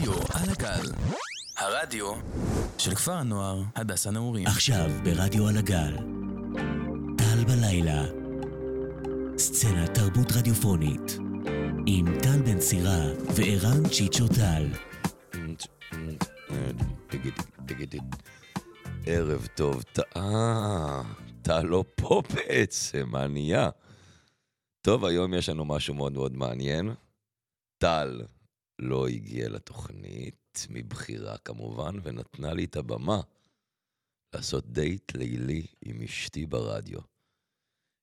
רדיו על הגל, הרדיו של כפר הנוער הדס הנעורים. עכשיו ברדיו על הגל. טל בלילה. סצנת תרבות רדיופונית. עם טל בן סירה וערן צ'יצ'ו טל. ערב טוב, אה, אתה לא פה בעצם, מה נהיה? טוב, היום יש לנו משהו מאוד מאוד מעניין. טל לא הגיעה לתוכנית, מבחירה כמובן, ונתנה לי את הבמה לעשות דייט לילי עם אשתי ברדיו.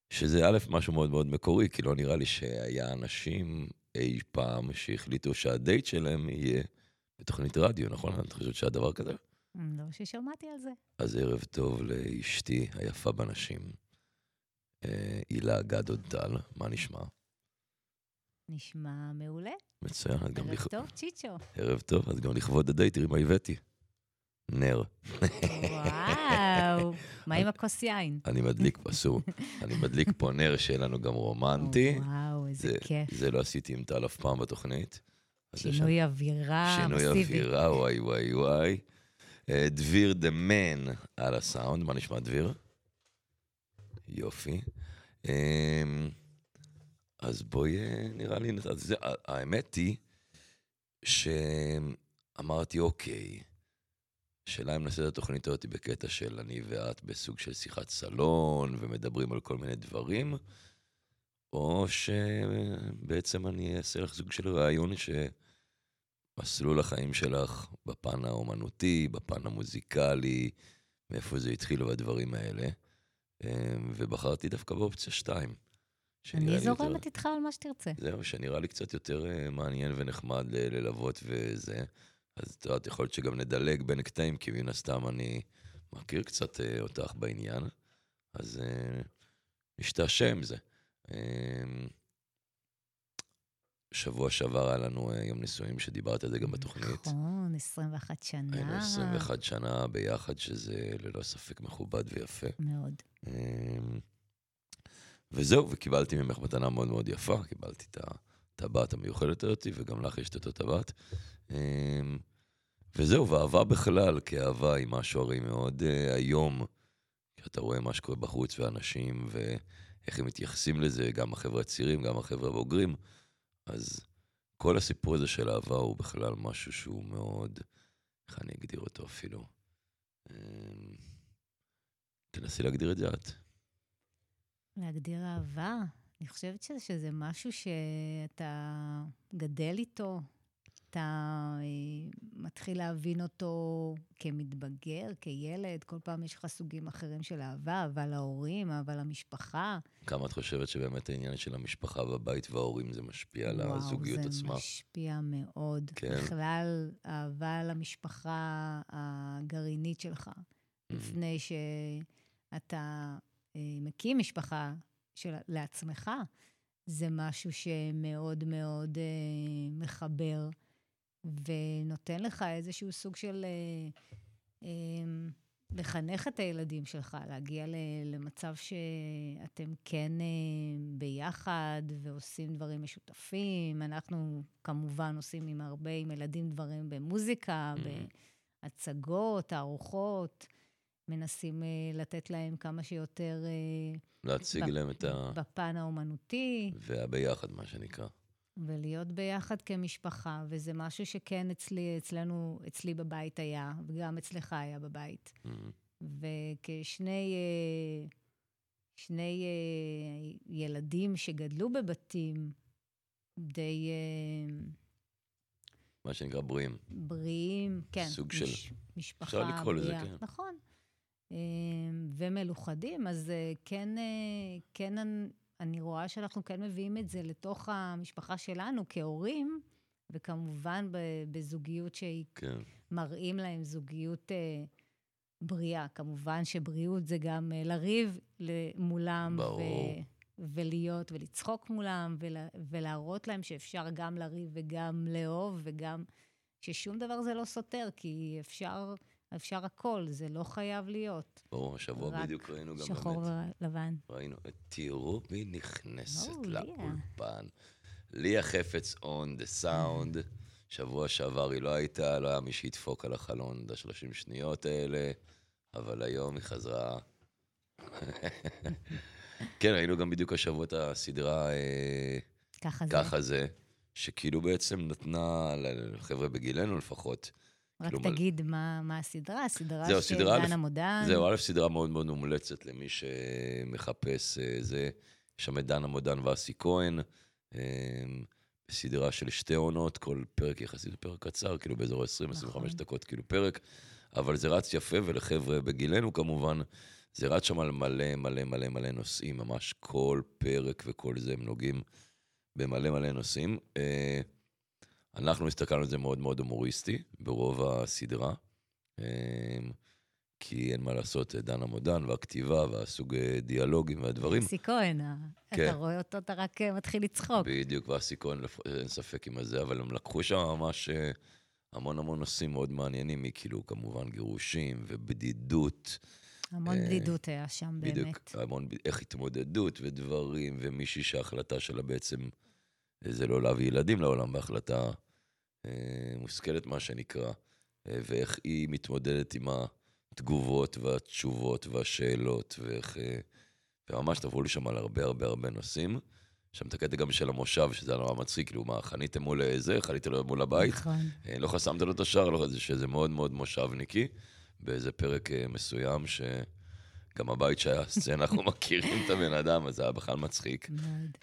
שזה א', משהו מאוד מאוד מקורי, כי לא נראה לי שהיה אנשים אי פעם שהחליטו שהדייט שלהם יהיה בתוכנית רדיו, נכון? את חושבת שהיה דבר כזה? לא ששמעתי על זה. אז ערב טוב לאשתי היפה בנשים, אה, הילה גדוד טל, מה נשמע? נשמע מעולה. מצוין, אז גם ערב לכ... טוב, צ'יצ'ו. ערב טוב, אז גם לכבוד הדייט, תראי מה הבאתי. נר. וואו, מה עם הכוס יין? אני מדליק, אסור, אני מדליק פה נר שיהיה לנו גם רומנטי. וואו, איזה זה, כיף. זה לא עשיתי עם טל אף פעם בתוכנית. שינוי אווירה שינוי. אווירה, וואי וואי וואי. אה, דביר דה מן על הסאונד, מה נשמע דביר? יופי. אז בואי, אה, נראה לי, אז זה, האמת היא שאמרתי, אוקיי, שאלה אם נעשה את התוכנית הזאת בקטע של אני ואת בסוג של שיחת סלון ומדברים על כל מיני דברים, או שבעצם אני אעשה לך סוג של ראיון שמסלול החיים שלך בפן האומנותי, בפן המוזיקלי, מאיפה זה התחיל והדברים האלה. אמ, ובחרתי דווקא באופציה 2. אני זורמת איתך על מה שתרצה. זהו, שנראה לי קצת יותר אה, מעניין ונחמד ל- ללוות וזה. אז את יודעת, יכול להיות שגם נדלג בין קטעים, כי מן הסתם אני מכיר קצת אה, אותך בעניין, אז אה, נשתעשע עם זה. אה, שבוע שעבר היה לנו אה, יום נישואים, שדיברת על זה גם בתוכנית. נכון, 21 שנה. היינו 21 שנה ביחד, שזה ללא ספק מכובד ויפה. מאוד. וזהו, וקיבלתי ממך מתנה מאוד מאוד יפה, קיבלתי את הטבעת המיוחדת הזאת, וגם לך יש את אותה טבעת. אמ, וזהו, ואהבה בכלל, כי אהבה היא משהו הרי מאוד היום, כשאתה רואה מה שקורה בחוץ, ואנשים, ואיך הם מתייחסים לזה, גם החבר'ה הצעירים, גם החבר'ה הבוגרים, אז כל הסיפור הזה של אהבה הוא בכלל משהו שהוא מאוד, איך אני אגדיר אותו אפילו? אמ, תנסי להגדיר את זה את. להגדיר אהבה, אני חושבת ש- שזה משהו שאתה גדל איתו, אתה אה, מתחיל להבין אותו כמתבגר, כילד, כל פעם יש לך סוגים אחרים של אהבה, אהבה להורים, אהבה למשפחה. כמה את חושבת שבאמת העניין של המשפחה והבית וההורים זה משפיע על הזוגיות וואו, עצמה? זה משפיע מאוד. כן. בכלל, אהבה למשפחה הגרעינית שלך, לפני שאתה מקים משפחה של, לעצמך, זה משהו שמאוד מאוד אה, מחבר, ונותן לך איזשהו סוג של... אה, אה, לחנך את הילדים שלך, להגיע ל- למצב שאתם כן אה, ביחד ועושים דברים משותפים. אנחנו כמובן עושים עם הרבה, עם ילדים דברים במוזיקה, בהצגות, תערוכות, מנסים אה, לתת להם כמה שיותר אה, להציג בפ- להם את ה... בפן האומנותי, והביחד, מה שנקרא. ולהיות ביחד כמשפחה, וזה משהו שכן אצלי, אצלנו, אצלי בבית היה, וגם אצלך היה בבית. Mhm. וכשני אה, שני ילדים שגדלו בבתים די מה שנקרא בריאים. בריאים, כן. סוג של- מש, משפחה אפשר לקרוא לזה, בריאה. כן. נכון. אה, ומלוכדים, אז אה, כן, אה, כן אני- רואה שאנחנו כן מביאים את זה לתוך המשפחה שלנו כהורים, וכמובן בזוגיות שהיא כן. מראים להם זוגיות אה, בריאה. כמובן שבריאות זה גם לריב מולם. ברור. ולהיות ולצחוק מולם, ולה, ולהראות להם שאפשר גם לריב וגם לאהוב, וגם ששום דבר זה לא סותר, כי אפשר, אפשר הכל, זה לא חייב להיות. ברור, השבוע בדיוק ראינו גם שחור באמת. ולבן. ראינו את תראו מי נכנסת ליה. לאולפן. ליה חפץ on the sound, שבוע שעבר היא לא הייתה, לא היה מי שידפוק על החלון את השלושים שניות האלה, אבל היום היא חזרה. כן, ראינו גם בדיוק השבוע את הסדרה אה, ככה זה. ככה זה, שכאילו בעצם נתנה לחבר'ה בגילנו לפחות. רק כאילו, תגיד מה, מה הסדרה, הסדרה זהו, של סדרה דנה א', מודן. זהו, א', סדרה מאוד מאוד מומלצת למי שמחפש אה, זה. יש שם את דנה מודן ואסי כהן, אה, בסדרה של שתי עונות, כל פרק יחסית פרק קצר, כאילו באזור 20-25 נכון. דקות, כאילו פרק, אבל זה רץ יפה, ולחבר'ה בגילנו כמובן, זה רץ שם על מלא מלא מלא מלא נושאים, ממש כל פרק וכל זה הם נוגעים במלא מלא נושאים. אה, אנחנו הסתכלנו על זה מאוד מאוד הומוריסטי ברוב הסדרה. אה, כי אין מה לעשות, דנה מודן והכתיבה והסוג אה, דיאלוגים והדברים. אסי כהן, ה- כן. אתה רואה אותו, אתה רק אה, מתחיל לצחוק. בדיוק, ואסי כהן, אין ספק עם הזה, אבל הם לקחו שם ממש אה, המון המון נושאים מאוד מעניינים, מכאילו כמובן גירושים ובדידות. המון אה, בדידות היה שם, בדיוק, באמת. המון, ב- איך התמודדות ודברים, ומישהי שההחלטה שלה בעצם אה, זה לא להביא ילדים לעולם, בהחלטה אה, מושכלת, מה שנקרא, אה, ואיך היא מתמודדת עם התגובות והתשובות והשאלות, ואיך... אה, וממש תבואו לי שם על הרבה הרבה הרבה נושאים. שם את הקטע גם של המושב, שזה היה נורא מצחיק, כאילו, מה, חניתם מול זה, חניתם מול הבית, נכון. אה, לא חסמת לו את השער, לא, זה שזה מאוד מאוד מושבניקי, באיזה פרק אה, מסוים, שגם הבית שהיה סצנה, אנחנו מכירים את הבן אדם, אז זה היה בכלל מצחיק. מאוד.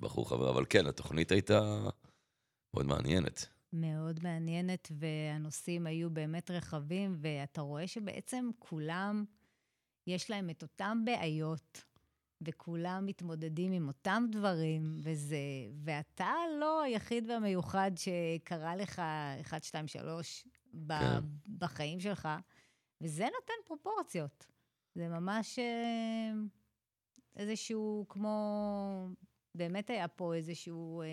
בחור חבר, אבל כן, התוכנית הייתה מאוד מעניינת. מאוד מעניינת, והנושאים היו באמת רחבים, ואתה רואה שבעצם כולם, יש להם את אותם בעיות, וכולם מתמודדים עם אותם דברים, וזה... ואתה לא היחיד והמיוחד שקרה לך 1, 2, 3 ב... כן. בחיים שלך, וזה נותן פרופורציות. זה ממש אה, איזשהו כמו... באמת היה פה איזשהו... אה,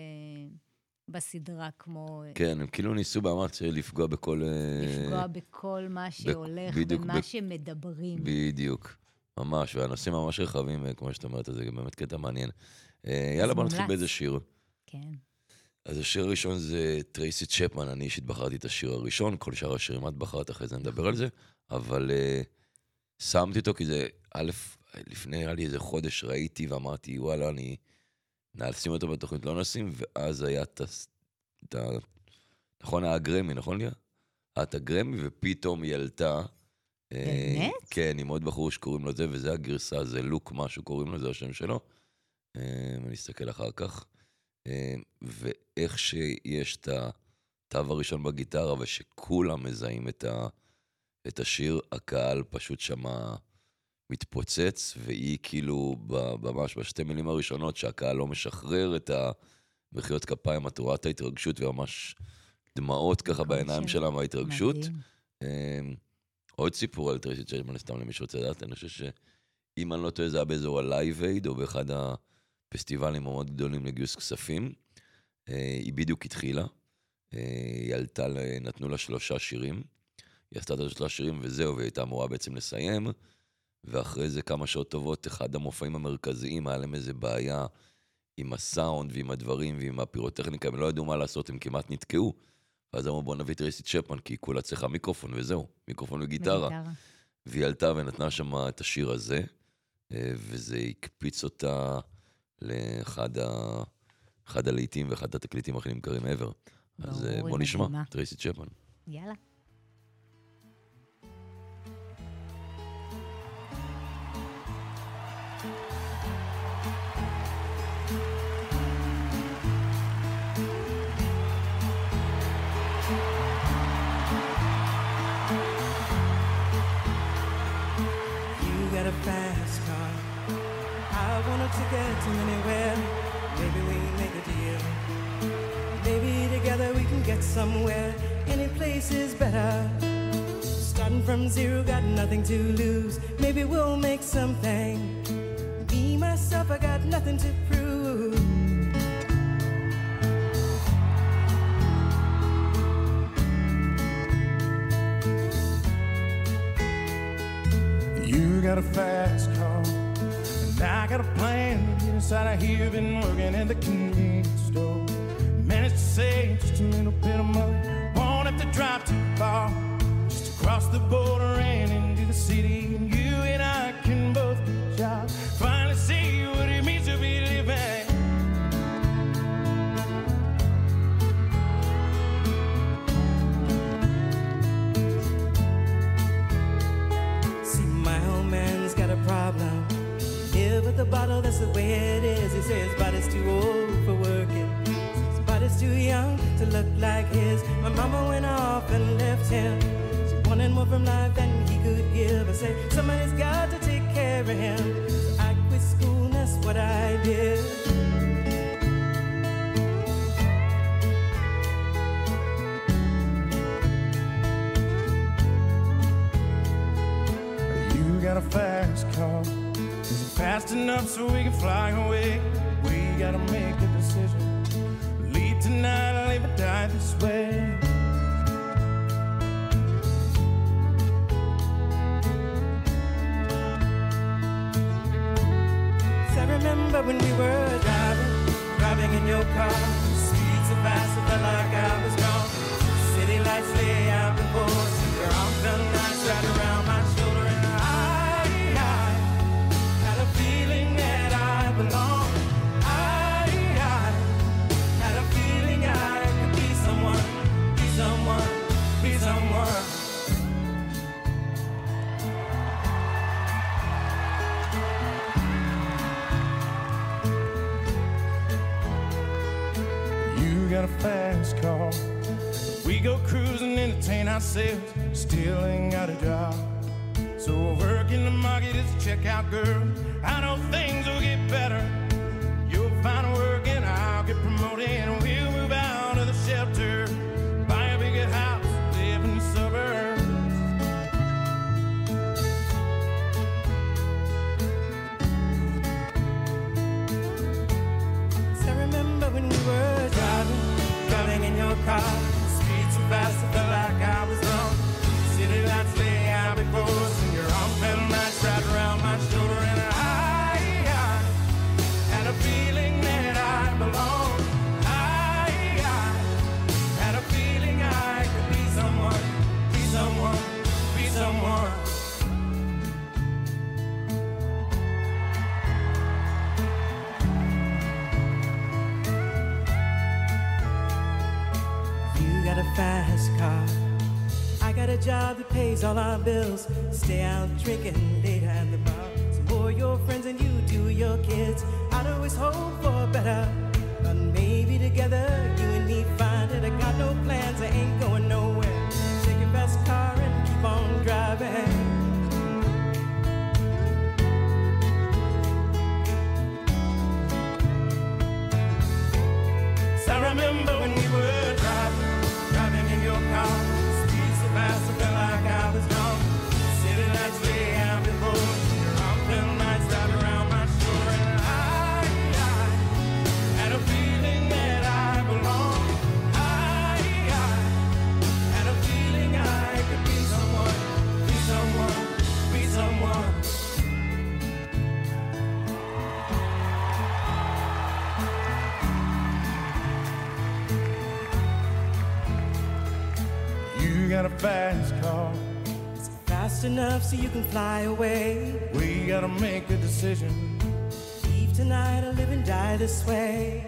בסדרה כמו... כן, הם כאילו ניסו במאמץ לפגוע בכל... אה, לפגוע בכל מה שהולך בדיוק, ומה ב- שמדברים. בדיוק, ממש, והנושאים ממש רחבים, אה, כמו שאת אומרת, זה באמת קטע מעניין. אה, יאללה, בוא נתחיל. באיזה שיר. כן. אז השיר הראשון זה טרייסי צ'פמן, אני אישית בחרתי את השיר הראשון, כל שאר השירים את בחרת, אחרי זה נדבר על זה, אבל uh, שמתי אותו כי זה, א', לפני נראה לי איזה חודש ראיתי ואמרתי, וואלה, אני... נשים אותו בתוכנית, לא נשים, ואז היה את ה... נכון, היה הגרמי, נכון ליה? היה את הגרמי, ופתאום היא עלתה. אה, באמת? כן, עם עוד בחור שקוראים לו זה, וזה הגרסה, זה לוק משהו קוראים לו, זה השם שלו. אה, אני אסתכל אחר כך. אה, ואיך שיש את התו הראשון בגיטרה, ושכולם מזהים את, ה, את השיר, הקהל פשוט מתפוצץ, והיא כאילו, ממש בשתי מילים הראשונות, שהקהל לא משחרר את המחיאות כפיים, את רואה את ההתרגשות, וממש דמעות ככה מקום בעיניים של- שלה מההתרגשות. אמ, עוד סיפור על טרייסי צ'פמן, סתם למי שרוצה לדעת, אני חושב שאם אני לא טועה, זה היה באזור ה Live Aid, או באחד הפסטיבלים המאוד גדולים לגיוס כספים. אה, היא בדיוק התחילה, אה, היא עלתה, נתנו לה שלושה שירים, היא עשתה את השלושה שירים וזהו, והיא הייתה אמורה בעצם לסיים, ואחרי זה כמה שעות טובות, אחד המופעים המרכזיים, היה להם איזה בעיה עם הסאונד ועם הדברים ועם הפירוטכניקה, הם לא ידעו מה לעשות, הם כמעט נתקעו. ואז אמרו בוא נביא את טרייסי צ'פמן, כי היא כולה צריכה מיקרופון וזהו, מיקרופון וגיטרה. בגיטרה. והיא עלתה ונתנה שם את השיר הזה, אה, וזה הקפיץ אותה לאחד ה... אחד הלהיטים ואחד התקליטים הכי נמכרים ever. אז אה, בוא נשמע. טרייסי צ'פמן. יאללה. Anywhere. Maybe we make a deal. Maybe together we can get somewhere. Any place is better. Starting from zero, got nothing to lose. Maybe we'll make something. Me, myself, I got nothing to prove. You got a fast car, and I got a get inside of here. Been working at the convenience store. Man, it's just to say, just a little bit of money. Won't have to drive too far, just across the border and into the city. And you and I can both get jobs. With the bottle, that's the way it is. He says his body's too old for working. His body's too young to look like his. My mama went off and left him. She wanted more from life than he could give. I say, somebody's got to take care of him. So I quit school, and that's what I did. Fast enough so we can fly away? We gotta make a decision. Leave tonight or live or die this way. I remember when we were driving, driving in your car. Speed so fast, I felt like I was gone. City lights lay Still ain't got a job. So working the market as a checkout girl. Fast enough so you can fly away? We gotta make a decision. Leave tonight or live and die this way.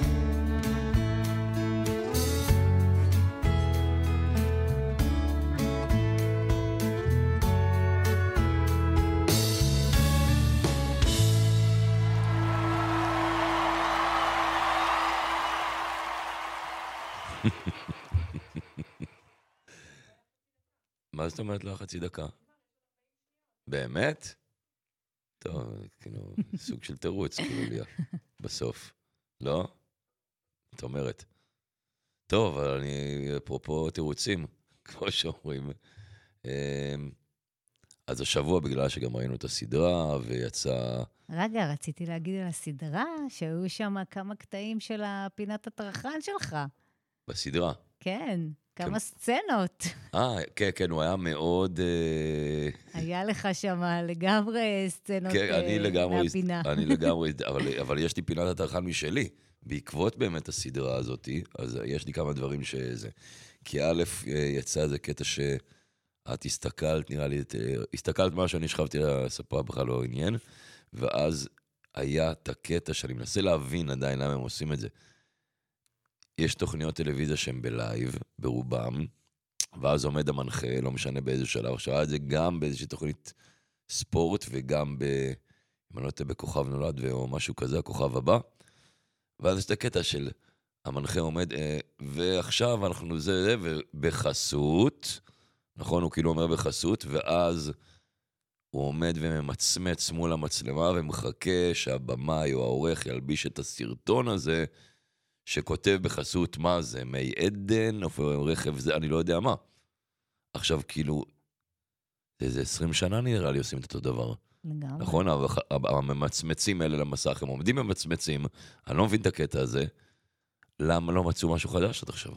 מה זאת אומרת לא היה חצי דקה? באמת? טוב, כאילו, סוג של תירוץ, כאילו, ליה, בסוף. לא? את אומרת. טוב, אבל אני, אפרופו תירוצים, כמו שאומרים. אמ, אז השבוע, בגלל שגם ראינו את הסדרה, ויצא... רגע, רציתי להגיד על הסדרה, שהיו שם כמה קטעים של הפינת הטרחן שלך. בסדרה. כן, כמה כן. סצנות. אה, כן, כן, הוא היה מאוד... אה, היה לך שם לגמרי סצנות כן, אני אה, לגמרי... מהפינה. אני לגמרי... אבל, אבל יש לי פינת הטרחן משלי, בעקבות באמת הסדרה הזאתי, אז יש לי כמה דברים שזה. כי א', יצא איזה קטע שאת הסתכלת, נראה לי, הסתכלת מה שאני שכבתי על הספה, בכלל לא עניין, ואז היה את הקטע שאני מנסה להבין עדיין למה הם עושים את זה. יש תוכניות טלוויזיה שהן בלייב, ברובם, ואז עומד המנחה, לא משנה באיזה שלב, עכשיו היה את זה גם באיזושהי תוכנית ספורט וגם ב... אם אני לא טועה, בכוכב נולד או משהו כזה, הכוכב הבא. ואז יש את הקטע של המנחה עומד, אה, ועכשיו אנחנו זה, זה, ובחסות, נכון, הוא כאילו אומר בחסות, ואז הוא עומד וממצמץ מול המצלמה ומחכה שהבמאי או העורך ילביש את הסרטון הזה, שכותב בחסות מה זה, מי עדן, או רכב זה, אני לא יודע מה. עכשיו, כאילו, זה איזה 20 שנה נראה לי עושים את אותו דבר. לגמרי. נכון? הממצמצים האלה למסך, הם עומדים ממצמצים, אני לא מבין את הקטע הזה. למה לא מצאו משהו חדש עד עכשיו?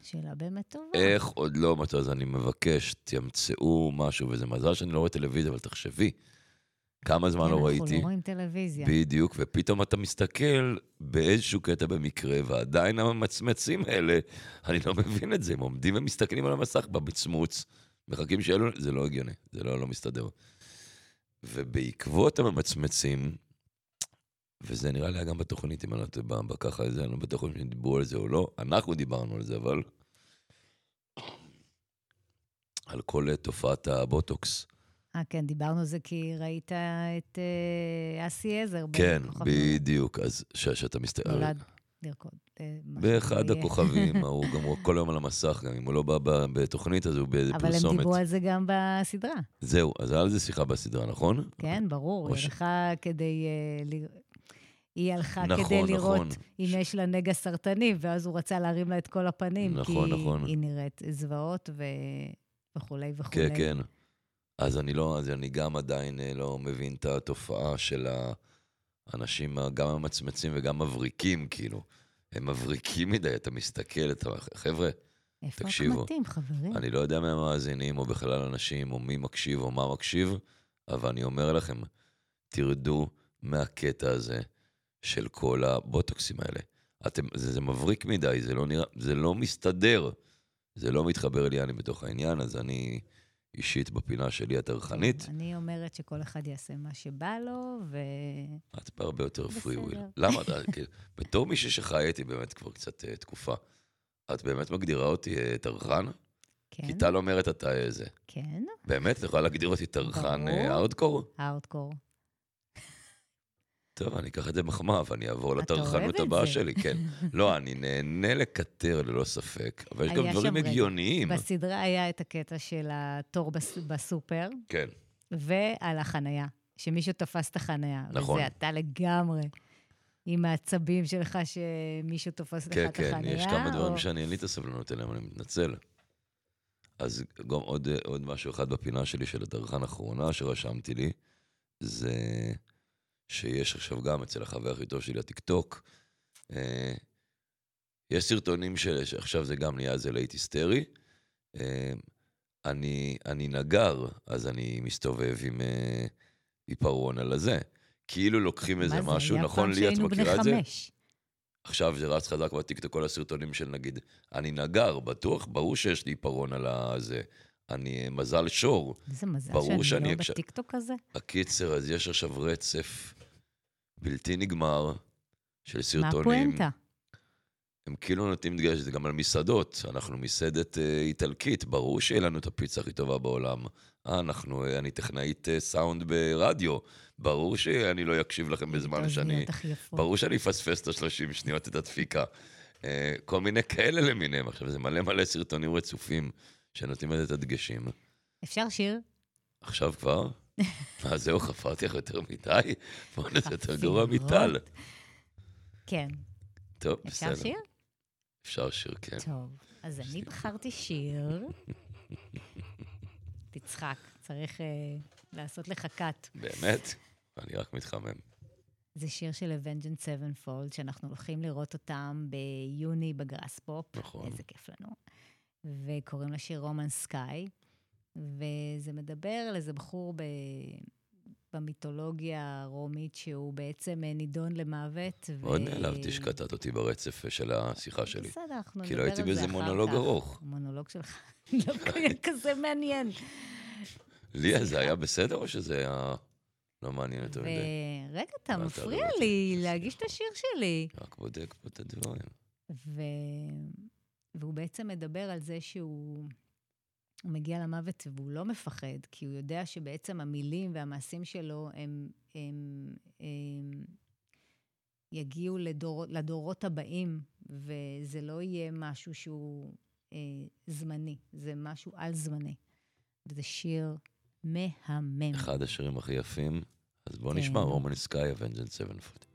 שאלה באמת טובה. איך עוד לא מצאו? אז אני מבקש, תמצאו משהו, וזה מזל שאני לא רואה טלוויזיה, אבל תחשבי, כמה זמן לא אנחנו ראיתי. לא רואים טלוויזיה. בדיוק, ופתאום אתה מסתכל באיזשהו קטע במקרה, ועדיין הממצמצים האלה, אני לא מבין את זה, הם עומדים ומסתכלים על המסך במצמוץ, מחכים שיעלו, זה לא הגיוני, זה לא, לא מסתדר. ובעקבות הממצמצים, וזה נראה לי היה גם בתוכנית, אם אני לא טועה, בככה זה, אני לא בטוח אם דיברו על זה או לא, אנחנו דיברנו על זה, אבל... על כל תופעת הבוטוקס. אה, כן, דיברנו על זה כי ראית את אה, אסי עזר. כן, בדיוק, אז שאתה מסתכל... נולד לרקוד. אה, באחד. הכוכבים, הוא גם הוא כל היום על המסך, גם אם הוא לא בא בתוכנית, אז הוא באיזה אבל הם פרסומת. דיברו על זה גם בסדרה. זהו, אז היה על זה שיחה בסדרה, נכון? כן, ברור. היא הלכה כדי... אה, היא הלכה נכון, כדי לראות נכון. אם יש לה נגע סרטני, ואז הוא רצה להרים לה את כל הפנים, נכון, כי נכון. היא נראית זוועות ו... וכולי וכולי. כן, כן. אז אני לא, אז אני גם עדיין אה, לא מבין את התופעה של האנשים, גם המצמצים וגם מבריקים, כאילו. הם מבריקים מדי, אתה מסתכל, אתה... חבר'ה, איפה תקשיבו, הקמטים, חברים? אני לא יודע מי המאזינים, או בכלל אנשים, או מי מקשיב, או מה מקשיב, אבל אני אומר לכם, תרדו מהקטע הזה של כל הבוטוקסים האלה. אתם, זה, זה מבריק מדי, זה לא נראה, זה לא מסתדר. זה לא מתחבר לי, אני בתוך העניין, אז אני אישית בפינה שלי הטרחנית. אני אומרת שכל אחד יעשה מה שבא לו, ו... את בהרבה יותר פרי וויל. למה אתה, כאילו, בתור מישהי שחי איתי באמת כבר קצת אה, תקופה, את באמת מגדירה אותי אה, טרחן? כן, כי טל אומרת אתה איזה. כן, באמת? את יכולה להגדיר אותי טרחן אה. הארדקור? הארדקור. טוב, אני אקח את זה מחמאה, ואני אעבור לטרחנות הבאה. שלי, כן. לא, אני נהנה לקטר ללא ספק, אבל יש גם דברים. הגיוניים. בסדרה היה את הקטע של התור בס- בסופר, כן. ועל החנייה, שמישהו תפס את החנייה. נכון. וזה אתה לגמרי, עם העצבים שלך שמישהו תופס לך כן, את כן, החנייה. יש כמה דברים או- שאני אין לי את הסבלנות אליהם, אני מתנצל. אז גם עוד, עוד משהו אחד בפינה שלי של הטרחן האחרונה שרשמתי לי, זה שיש עכשיו גם אצל החבר הכי טוב שלי, הטיקטוק, אה, יש סרטונים של, שעכשיו זה גם נהיה איזה להיט היסטרי. אה, אני, אני נגר, אז אני מסתובב עם אה, עיפרון על הזה. כאילו לוקחים איזה משהו, נכון לי, את מכירה את זה? עכשיו זה רץ חזק בטיקטוק, כל הסרטונים של נגיד, אני נגר, בטוח, ברור שיש לי עיפרון על הזה. אני מזל שור. איזה מזל שאני לא בטיקטוק הזה. הקיצר, אז יש עכשיו רצף בלתי נגמר של מה סרטונים. הפואנטה? הם כאילו נותנים דגש, זה גם על מסעדות. אנחנו מסעדת אה, איטלקית, ברור שיהיה לנו את הפיצה הכי טובה בעולם. אה, אנחנו, אה, אני טכנאית אה, סאונד ברדיו. ברור שאני לא אקשיב לכם בזמן שאני... ברור שאני אפספס את ה-30 שניות את הדפיקה. אה, כל מיני כאלה למיניהם. עכשיו, זה מלא מלא סרטונים רצופים שנותנים לזה את הדגשים. אפשר שיר? עכשיו כבר? מה, זהו, חפרתי לך יותר מדי? בוא'נה, זה יותר גרוע. מטל. כן. טוב, אפשר בסדר. שיר? אפשר שיר, כן. טוב, אז אני בחרתי שיר. תצחק, צריך אה, לעשות לך cut. באמת? אני רק מתחמם. זה שיר של Avenged Sevenfold, שאנחנו הולכים לראות אותם ביוני בגראס פופ. נכון. איזה כיף לנו. וקוראים לשיר רומן סקאי, וזה מדבר על איזה בחור ב... במיתולוגיה הרומית, שהוא בעצם אה, נידון למוות. ו- מאוד נעלבתי שקטעת אותי ברצף של השיחה שלי. בסדר, אנחנו כי נדבר לא על זה הייתי אחר באיזה כך. מונולוג ארוך. המונולוג שלך לא כזה מעניין. ליה, זה היה בסדר או שזה היה לא מעניין יותר מדי? ורגע, אתה מפריע אותי, לי. להגיש את השיר שלי. רק בודק פה את הדברים. ו... והוא בעצם מדבר על זה שהוא הוא מגיע למוות והוא לא מפחד, כי הוא יודע שבעצם המילים והמעשים שלו הם, הם, הם יגיעו לדור, לדורות הבאים, וזה לא יהיה משהו שהוא אה, זמני, זה משהו על-זמני. וזה שיר מהמם. אחד השירים הכי יפים, אז בואו כן. נשמע, רומני סקאי, אבנג'נט סבנפוט.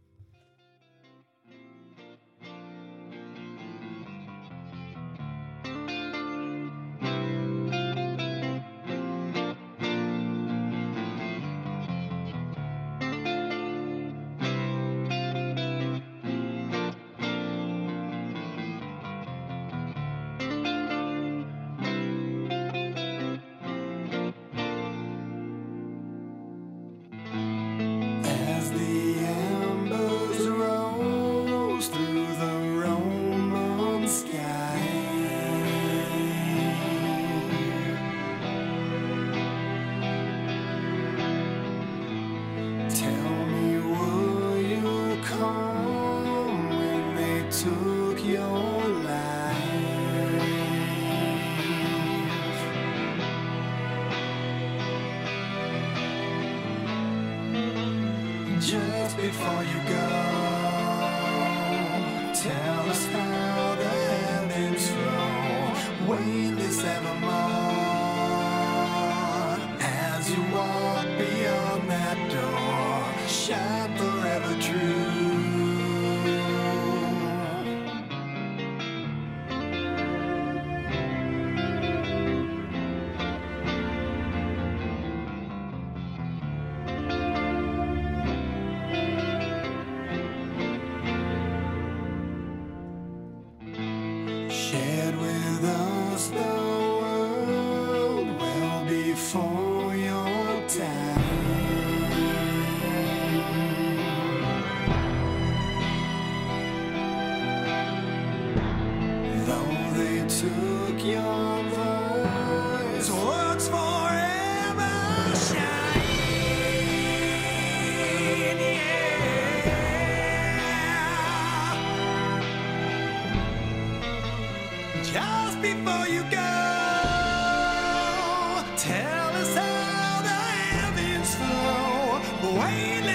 Just before you go, tell us how the heavens flow, weightless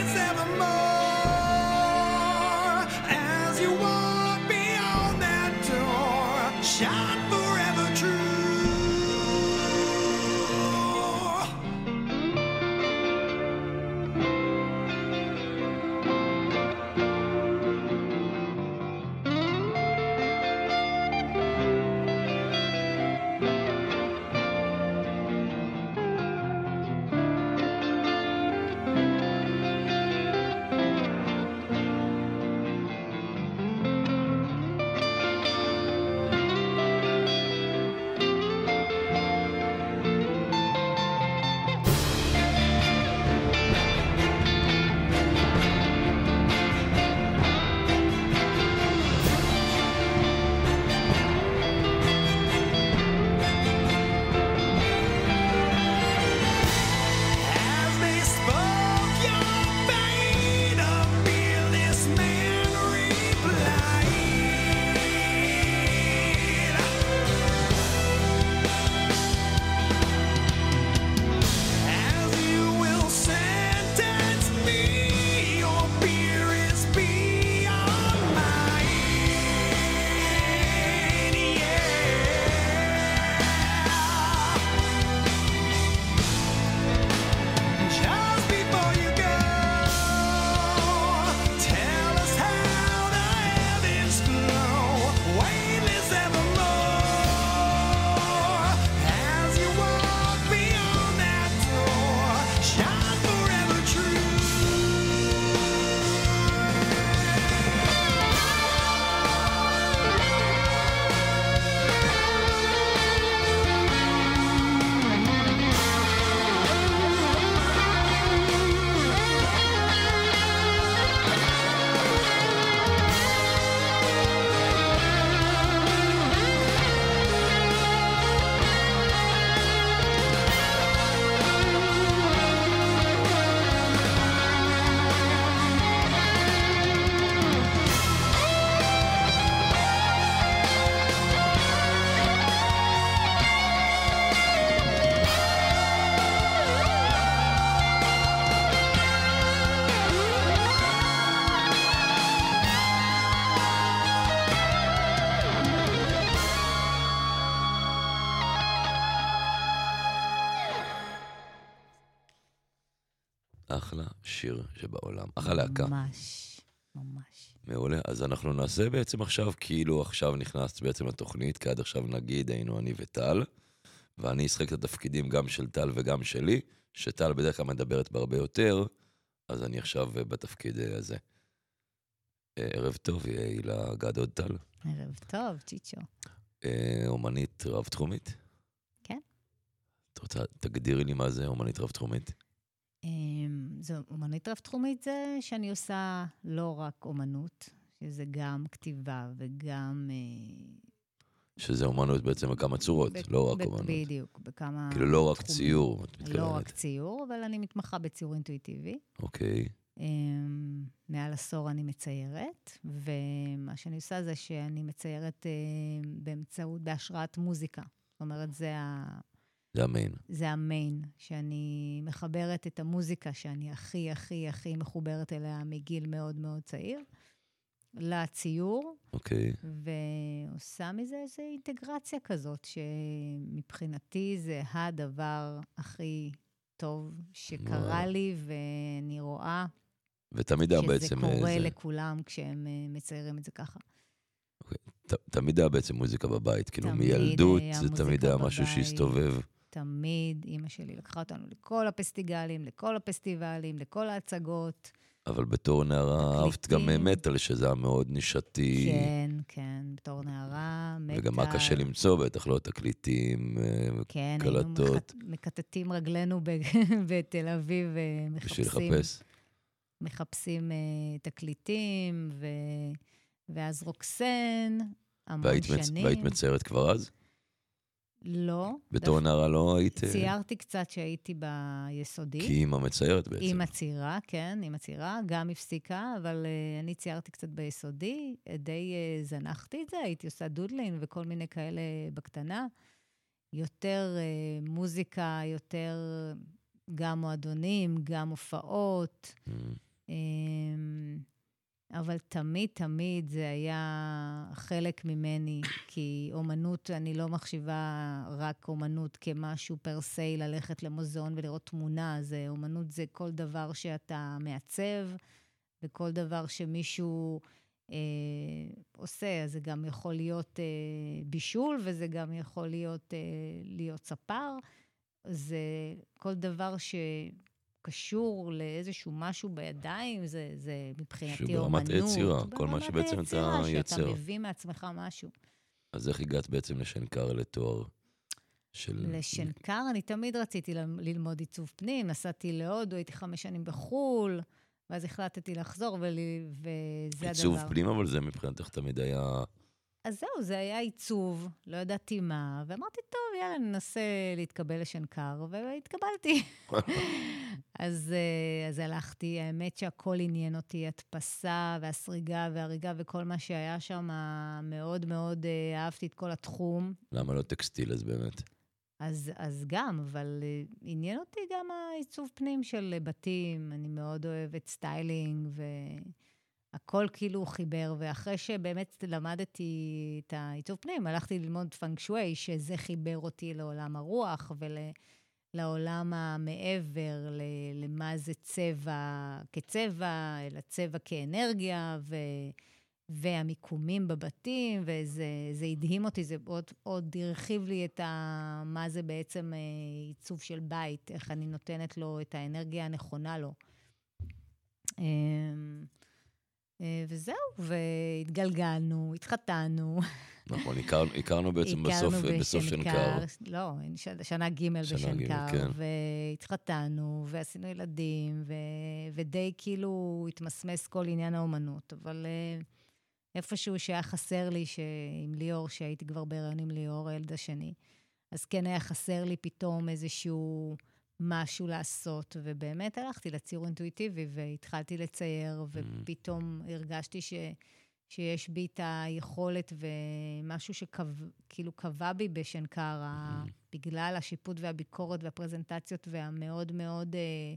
שיר שבעולם. אחלה להקה. ממש, ממש. מעולה. אז אנחנו נעשה בעצם עכשיו, כאילו עכשיו נכנסת בעצם לתוכנית, כי עד עכשיו נגיד היינו אני וטל, ואני אשחק את התפקידים גם של טל וגם שלי, שטל בדרך כלל מדברת בהרבה יותר, אז אני עכשיו בתפקיד אה, הזה. אה, ערב טוב, יהיה הילה גדוד טל. ערב טוב, צ'יצ'ו. אה, אומנית רב-תחומית? כן. את רוצה, תגדירי לי מה זה אומנית רב-תחומית. אמ, זו אומנית רב-תחומית זה שאני עושה לא רק אומנות, שזה גם כתיבה וגם... אה, שזה אומנות בעצם בכמה צורות, ב- לא רק ב- אומנות. בדיוק, בכמה... כאילו לא רק תחומים. ציור, את לא רק מתכוונת. ציור, אבל אני מתמחה בציור אינטואיטיבי. אוקיי. אמ, מעל עשור אני מציירת, ומה שאני עושה זה שאני מציירת אה, באמצעות, בהשראת מוזיקה. זאת אומרת, זה, ה, זה המיין. זה המיין, שאני מחברת את המוזיקה שאני הכי, הכי, הכי מחוברת אליה מגיל מאוד מאוד צעיר, לציור, אוקיי. ועושה מזה איזו אינטגרציה כזאת, שמבחינתי זה הדבר הכי טוב שקרה וואו. לי, ואני רואה ותמיד היה שזה בעצם... קורה אה, זה- לכולם כשהם אה, מציירים את זה ככה. ת- תמיד היה בעצם מוזיקה בבית, כאילו מילדות היה זה תמיד היה משהו. שהסתובב. תמיד אימא שלי לקחה אותנו לכל הפסטיגלים, לכל הפסטיבלים, לכל ההצגות. אבל בתור נערה אהבת גם. מטאל, שזה היה מאוד נישתי. כן, כן, בתור נערה, מתה... וגם היה קשה למצוא, בטח לא תקליטים אה, כן, היינו קלטות. מחט- מקטטים רגלינו ב- בתל אביב בשביל ומחפשים לחפש. מחפשים אה, תקליטים, ו... ואז רוקסן, המון והיית מצ- שנים. והיית מציירת כבר אז? לא. בתור נערה לא היית... אה, ציירתי קצת כשהייתי ביסודי. כי אימא מציירת בעצם. עם הצעירה, כן, עם הצעירה, גם הפסיקה, אבל uh, אני ציירתי קצת ביסודי, די uh, זנחתי את זה, הייתי עושה דודלין וכל מיני כאלה בקטנה. יותר uh, מוזיקה, יותר גם מועדונים, גם הופעות. Mm, אמ, אבל תמיד, תמיד זה היה חלק ממני, כי אומנות, אני לא מחשיבה רק אומנות כמשהו פר סי, ללכת למוזיאון ולראות תמונה. זה, אומנות זה כל דבר שאתה מעצב, וכל דבר שמישהו אה, עושה. זה גם יכול להיות אה, בישול, וזה גם יכול להיות, אה, להיות ספר. זה כל דבר ש... קשור לאיזשהו משהו בידיים, זה, זה מבחינתי שהוא אומנות. ברמת היצירה, כל מה שבעצם אתה יוצר. שאתה מביא מעצמך משהו. אז איך הגעת בעצם לשנקר לתואר של... לשנקר, אני תמיד רציתי ללמוד עיצוב פנים, נסעתי להודו, הייתי חמש שנים בחו"ל, ואז החלטתי לחזור, ול... וזה עיצוב הדבר. פנים, אבל זה מבחינתך תמיד היה... אז זהו, זה היה עיצוב, לא ידעתי מה, ואמרתי, טוב, יאללה, ננסה להתקבל לשנקר, והתקבלתי. אז, אה, אז הלכתי, האמת שהכל עניין אותי, הדפסה והסריגה והריגה וכל מה שהיה שם, מאוד מאוד אה, אהבתי את כל התחום. למה לא טקסטיל אז באמת? אז, אז גם, אבל אה, עניין אותי גם העיצוב פנים של בתים, אני מאוד אוהבת סטיילינג, והכל כאילו חיבר, ואחרי שבאמת למדתי את העיצוב פנים, הלכתי ללמוד פנג שווי, שזה חיבר אותי לעולם הרוח ולעולם המעבר, ל- למה זה צבע כצבע, אלא צבע כאנרגיה, ו... והמיקומים בבתים, וזה זה הדהים אותי, זה עוד, עוד הרחיב לי את ה... מה זה בעצם אה, עיצוב של בית, איך אני נותנת לו את האנרגיה הנכונה לו. אה, וזהו, והתגלגלנו, התחתנו. נכון, הכרנו, הכרנו בעצם בסוף, הכרנו בסוף שנקר. לא, ש- שנה ג' שנה ג', בשנקר, כן. והתחתנו, ועשינו ילדים, ו, ודי כאילו התמסמס כל עניין האומנות, אבל אה, איפשהו שהיה חסר לי, ש- עם ליאור, שהייתי כבר בהיריון עם ליאור, הילד השני, אז כן היה חסר לי פתאום איזשהו משהו לעשות, ובאמת הלכתי לציור אינטואיטיבי, והתחלתי לצייר, ופתאום הרגשתי ש... שיש בי את היכולת ומשהו שכאילו קבע בי בשנקר, ה- בגלל השיפוט והביקורת והפרזנטציות והמאוד מאוד אה,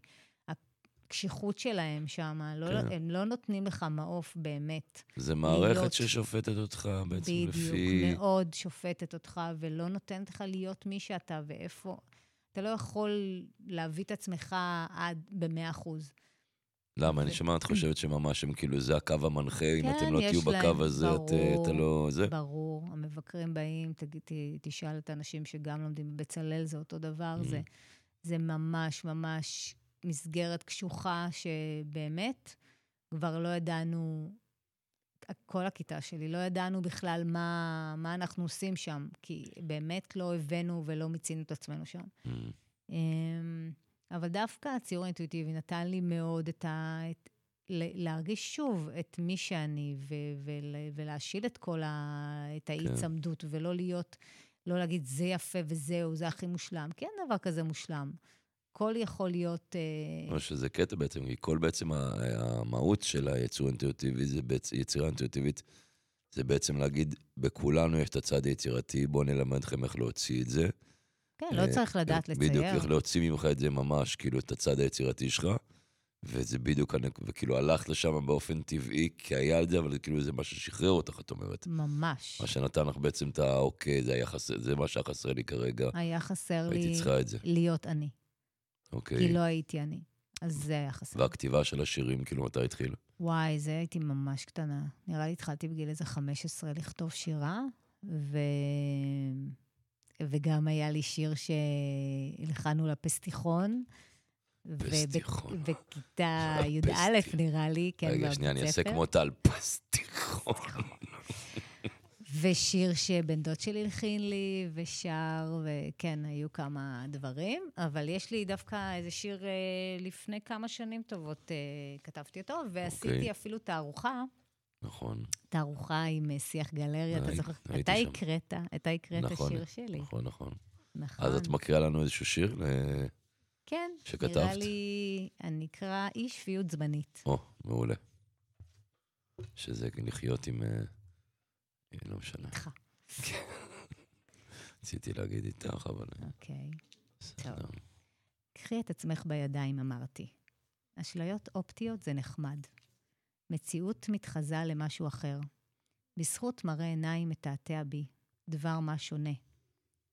הקשיחות שלהם שם. לא, כן. הם לא נותנים לך מעוף באמת. זה מערכת להיות- ששופטת אותך בעצם בדיוק, לפי... מאוד שופטת אותך ולא נותנת לך להיות מי שאתה ואיפה. אתה לא יכול להביא את עצמך עד במאה אחוז. למה? אני ו- שומע, את חושבת שממש הם כאילו, זה הקו המנחה, אם אתם לא כן, יש תהיו בקו הזה, אה, אתה לא... זה? ברור, המבקרים באים, תשאל את האנשים שגם לומדים בבצלאל, זה אותו דבר, Mm. זה, זה ממש ממש מסגרת קשוחה שבאמת כבר לא ידענו, כל הכיתה שלי, לא ידענו בכלל מה, מה אנחנו עושים שם, כי באמת לא הבאנו ולא מיצינו את עצמנו שם. Mm, אמ, אבל דווקא הציור האינטואיטיבי נתן לי מאוד את ה... את, להרגיש שוב את מי שאני, ו- ול- ולהשיל את כל ה... את ההיצמדות, ולא להיות, לא להגיד, זה יפה וזהו, זה הכי מושלם. כי אין דבר כזה מושלם. הכל יכול להיות... אה, או שזה קטע בעצם, כי כל בעצם המהות של היצור האינטואיטיבי, זה בעצם, יצירה אינטואיטיבית, זה בעצם להגיד, בכולנו יש את הצד היצירתי, בואו נלמד אתכם איך להוציא את זה. כן, לא אה, צריך לדעת לצייר. בדיוק, איך להוציא ממך את זה ממש, כאילו, את הצד היצירתי שלך. וזה בדיוק, וכאילו הלכת לשם באופן טבעי, כי היה את זה, אבל כאילו זה מה ששחרר אותך, את אומרת. ממש. מה שנתן לך בעצם את ה... אוקיי, זה היה חסר, זה מה שהיה חסר לי כרגע, היה חסר הייתי לי צריכה את זה. להיות אני, אוקיי. כי לא הייתי אני. אז זה היה חסר. והכתיבה של השירים, כאילו, מתי התחיל? וואי, זה הייתי ממש קטנה. נראה לי התחלתי בגיל איזה 15 לכתוב שירה, ו... וגם היה לי שיר שהלחנו לפסטיכון. פסטיכון. בכיתה. י"א, נראה לי, כן, רגע, שנייה, אני אעשה בבית כמו טל, פסטיכון. ושיר שבן דוד שלי הלחין לי, ושר, וכן, היו כמה דברים, אבל יש לי דווקא איזה שיר אה, לפני כמה שנים טובות, אה, כתבתי אותו, ועשיתי אוקיי. אפילו תערוכה, נכון, תערוכה עם אה, שיח גלריה, אתה זוכר? אתה. הקראת, אתה הקראת נכון, שיר שלי. נכון, נכון. נכון. אז את מקריאה לנו איזשהו שיר? ל- כן, שכתבת? נראה לי, אני אקרא אי שפיות זמנית. או, מעולה. שזה לחיות עם... אה, לא משנה. איתך. רציתי להגיד איתך, אבל... אוקיי. בסדר. קחי את עצמך בידיים, אמרתי. אשליות אופטיות זה נחמד. מציאות מתחזה למשהו אחר. בזכות מראה עיניים מתעתע בי, דבר מה שונה.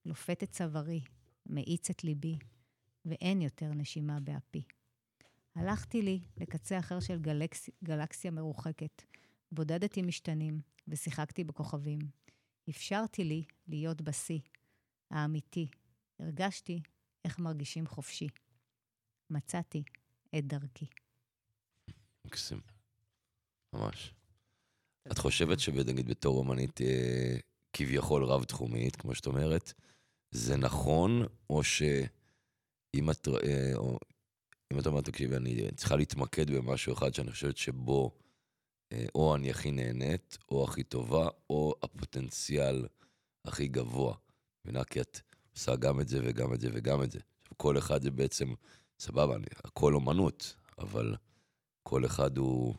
לופת את צווארי, מאיץ את ליבי, ואין יותר נשימה באפי. הלכתי לי לקצה אחר של גלקס... גלקסיה מרוחקת, בודדתי משתנים ושיחקתי בכוכבים. אפשרתי לי להיות בשיא, האמיתי. הרגשתי איך מרגישים חופשי. מצאתי את דרכי. מקסים. ממש. את חושבת שנגיד בתור אומנית אה, כביכול רב-תחומית, כמו שאת אומרת, זה נכון, או שאם את, אה, או, אם את אומרת, תקשיבי, אני צריכה להתמקד במשהו אחד שאני חושבת שבו או אני הכי נהנית, או הכי טובה, או הפוטנציאל הכי גבוה. מבינה? כי את עושה גם את זה וגם את זה וגם את זה. כל אחד זה בעצם, סבבה, אני, הכל אומנות, אבל כל אחד הוא...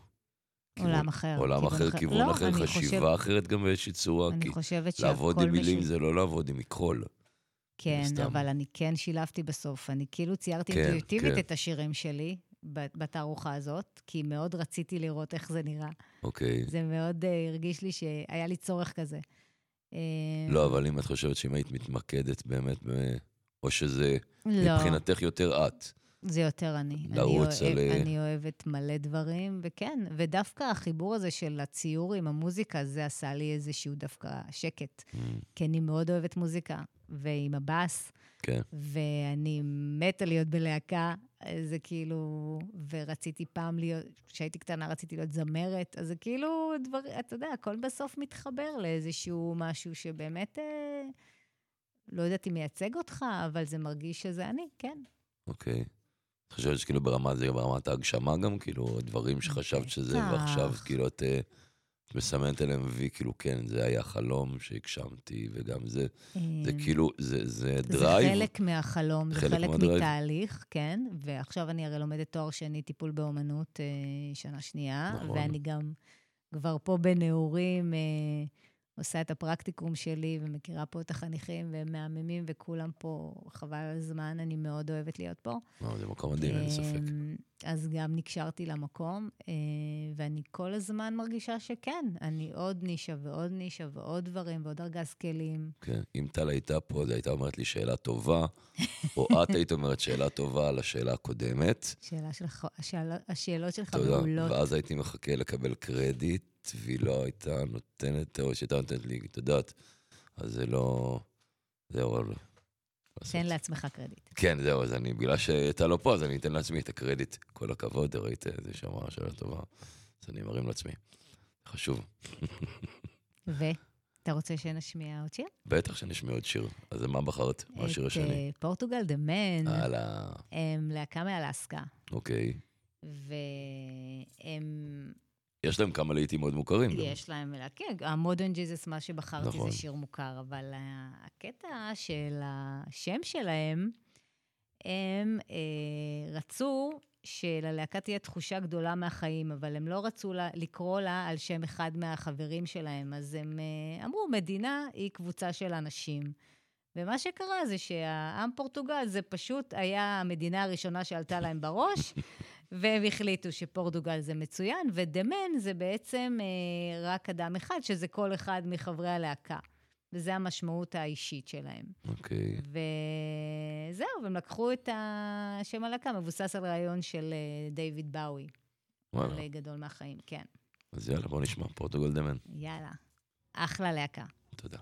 עולם אחר. עולם כיוון אחר, אחר. כיוון לא, אחר, חשיבה חושב- אחרת גם באיזושהי צורה. אני חושבת לעבוד שהכל עם מילים משול- זה לא לעבוד עם מקרול. כן, סתם. אבל אני כן שילבתי בסוף. אני כאילו ציירתי כן, אינטואיטיבית כן. את השירים שלי בתערוכה הזאת, כי מאוד רציתי לראות איך זה נראה. אוקיי. זה מאוד אה, הרגיש לי שהיה לי צורך כזה. אה, לא, אבל אם את חושבת שאם היית מתמקדת באמת, ב- או שזה לא, מבחינתך יותר את. זה יותר אני. לרוץ אני, על, אוהב, אני אוהבת מלא דברים, וכן, ודווקא החיבור הזה של הציור עם המוזיקה, זה עשה לי איזשהו דווקא שקט. Mm, כי אני מאוד אוהבת מוזיקה, ועם הבאס, כן. ואני מתה להיות בלהקה, זה כאילו, ורציתי פעם להיות, כשהייתי קטנה רציתי להיות זמרת, אז זה כאילו דבר, אתה יודע, הכל בסוף מתחבר לאיזשהו משהו שבאמת, אה, לא יודעת אם מייצג אותך, אבל זה מרגיש שזה אני, כן. אוקיי. את חושבת שכאילו ברמה זה, ברמת ההגשמה גם, כאילו, דברים שחשבת שזה. ועכשיו כאילו את אה, את מסמנת עליהם וי, כאילו, כן, זה היה חלום שהגשמתי, וגם זה, זה אה, כאילו, זה, זה זה drive. חלק מהחלום, זה חלק חלק. מתהליך, כן. ועכשיו אני הרי לומדת תואר שני, טיפול באומנות, אה, שנה שנייה, נכון. ואני גם כבר פה בנעורים, אה, עושה את הפרקטיקום שלי ומכירה פה את החניכים, והם מהממים, וכולם פה, חבל על הזמן, אני מאוד אוהבת להיות פה. לא, זה מקום מדהים, אין ספק. אמ, אז גם נקשרתי למקום, אה, ואני כל הזמן מרגישה שכן, אני עוד נישה ועוד נישה ועוד דברים ועוד ארגז כלים. כן, אם טל הייתה פה, אז הייתה אומרת לי שאלה טובה, או את היית אומרת שאלה טובה על השאלה הקודמת. שאלה שלך, השאל, השאלות שלך תודה. מעולות. ואז הייתי מחכה לקבל קרדיט, והיא לא הייתה נותנת, או שהייתה נותנת לי, את יודעת, אז זה לא... זהו, אבל... תן לעצמך קרדיט. כן, זהו, אז אני, בגלל שהייתה לא פה, אז אני אתן לעצמי את הקרדיט. כל הכבוד, ראית איזה שמרה שאלה טובה. אז אני מרים לעצמי. חשוב. ואתה רוצה שנשמיע עוד שיר? בטח שנשמע עוד שיר. אז מה בחרת? מה השיר את השני? אה, פורטוגל דה מן, הלאה, הם להקה מאלסקה, אוקיי. והם, יש להם כמה להיטים מאוד מוכרים. גם. יש להם, כן, המודרן ג'יזוס, מה שבחרתי נכון. זה שיר מוכר, אבל ה- הקטע של השם שלהם, הם אה, רצו שללהקה תהיה תחושה גדולה מהחיים, אבל הם לא רצו לה, לקרוא לה על שם אחד מהחברים שלהם, אז הם אה, אמרו, מדינה היא קבוצה של אנשים. ומה שקרה זה שהעם פורטוגל זה פשוט היה המדינה הראשונה שעלתה להם בראש, והם החליטו שפורטוגל זה מצוין, ודמן זה בעצם אה, רק אדם אחד, שזה כל אחד מחברי הלהקה. וזו המשמעות האישית שלהם. אוקיי. וזהו, והם לקחו את השם הלהקה, מבוסס על רעיון של אה, דיוויד באוי. וואלה. על גדול מהחיים, כן. אז יאללה, בוא נשמע. פורטוגל דמן. יאללה. אחלה להקה. תודה.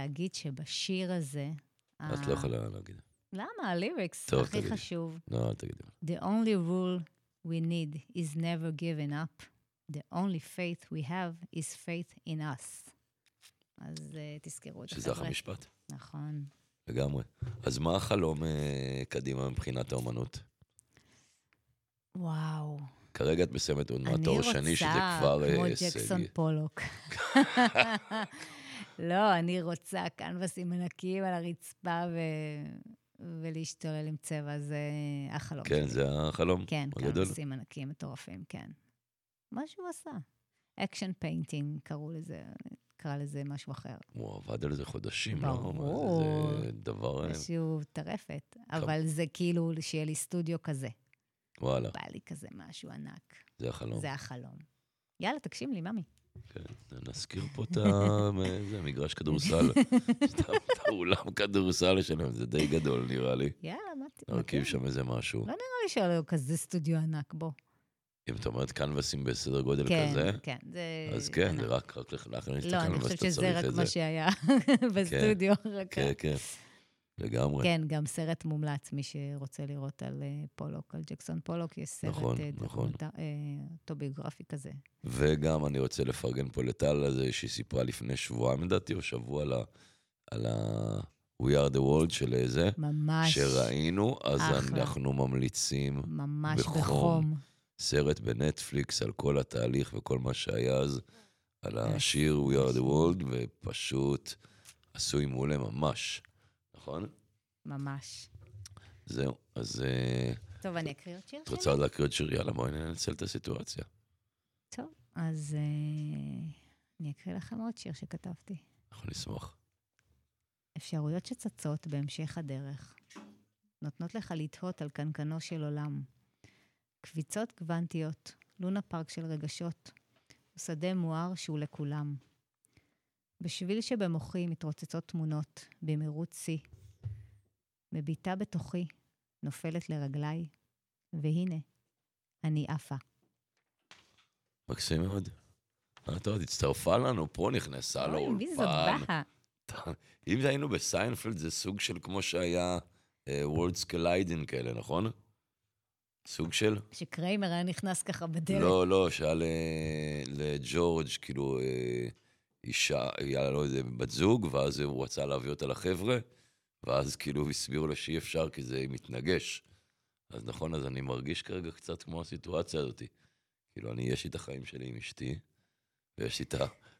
להגיד שבשיר הזה... את לא יכולה להגיד. למה? הליריקס, הכי. חשוב. לא, אל תגידי. The only rule we need is never giving up. The only faith we have is faith in us. אז uh, תזכרו את זה, שזה אחלה משפט. נכון. לגמרי. אז מה החלום אה, קדימה מבחינת האומנות? וואו. כרגע את מסיימת עוד מעט אני תואר רוצה, שני, שזה כבר כמו אה, ג'קסון הישג. פולוק. לא, אני רוצה קנבסים ענקיים על הרצפה ו... ולהשתולל עם צבע, זה החלום כן, שלי. זה החלום כן. קנבסים ענקיים מטורפים, כן. מה שהוא עשה. action painting, קראו לזה, קרא לזה משהו אחר. הוא עבד על זה חודשים, לא? ברור. זה דבר... אה, משהו טרפת. אבל זה כאילו שיהיה לי סטודיו כזה. וואלה, בא לי כזה משהו ענק. זה החלום. זה החלום. יאללה, תקשיב לי, ממי. כן, נזכיר פה את ה- זה, מגרש כדורסל. את האולם כדורסל שלהם, זה די גדול נראה לי. יאללה, מה ת... להרכיב שם איזה משהו. לא נראה לי שהיה לו כזה סטודיו ענק, בוא. אם את אומרת קנבסים בסדר גודל כן, כזה, כן, זה... אז כן, זה. רק רק לך- להכניס את לא, אני הקנבס, חושבת אתה שזה צריך רק את מה זה. שהיה בסטודיו. רק כן, כן, לגמרי. כן, גם סרט מומלץ, מי שרוצה לראות על אה, פולוק, על ג'קסון פולוק, יש סרט נכון, אה, נכון. אה, אוטוביוגרפי כזה. וגם אני רוצה לפרגן פה לטל על זה שהיא סיפרה לפני שבועיים לדעתי, או שבוע על ה... על ה... We are the world של זה, ממש, שראינו, אז אחלה. אנחנו ממליצים ממש בחום. בחום. סרט בנטפליקס על כל התהליך וכל מה שהיה אז, על השיר We are the world, ופשוט עשוי מעולה ממש, נכון? ממש. זהו, אז אה, טוב, אני אקריא עוד שיר את שלי? רוצה עוד להקריא עוד שיר? יאללה, בואי ננצל את הסיטואציה. טוב, אז אה, אני אקריא לכם עוד שיר שכתבתי. אנחנו נשמח. אפשרויות שצצות בהמשך הדרך, נותנות לך לתהות על קנקנו של עולם. קביצות גוונטיות, לונה פארק של רגשות, ושדה מואר שהוא לכולם. בשביל שבמוחי מתרוצצות תמונות במהירות שיא. מביטה בתוכי, נופלת לרגליי, והנה, אני עפה. מקסים מאוד. אה, טוב, הצטרפה לנו, פה נכנסה לאולפן. מי זאת באה? אם היינו בסיינפלד, זה סוג של כמו שהיה וורדס קליידן כאלה, נכון? סוג של? שקריימר היה נכנס ככה בדרך. לא, לא, שהיה ל- לג'ורג', כאילו, אה, אישה, היה לו איזה בת זוג, ואז הוא רצה להביא אותה לחבר'ה, ואז כאילו הסבירו לו שאי אפשר כי זה מתנגש. אז נכון, אז אני מרגיש כרגע קצת כמו הסיטואציה הזאת. כאילו, אני, יש לי את החיים שלי עם אשתי, ויש לי את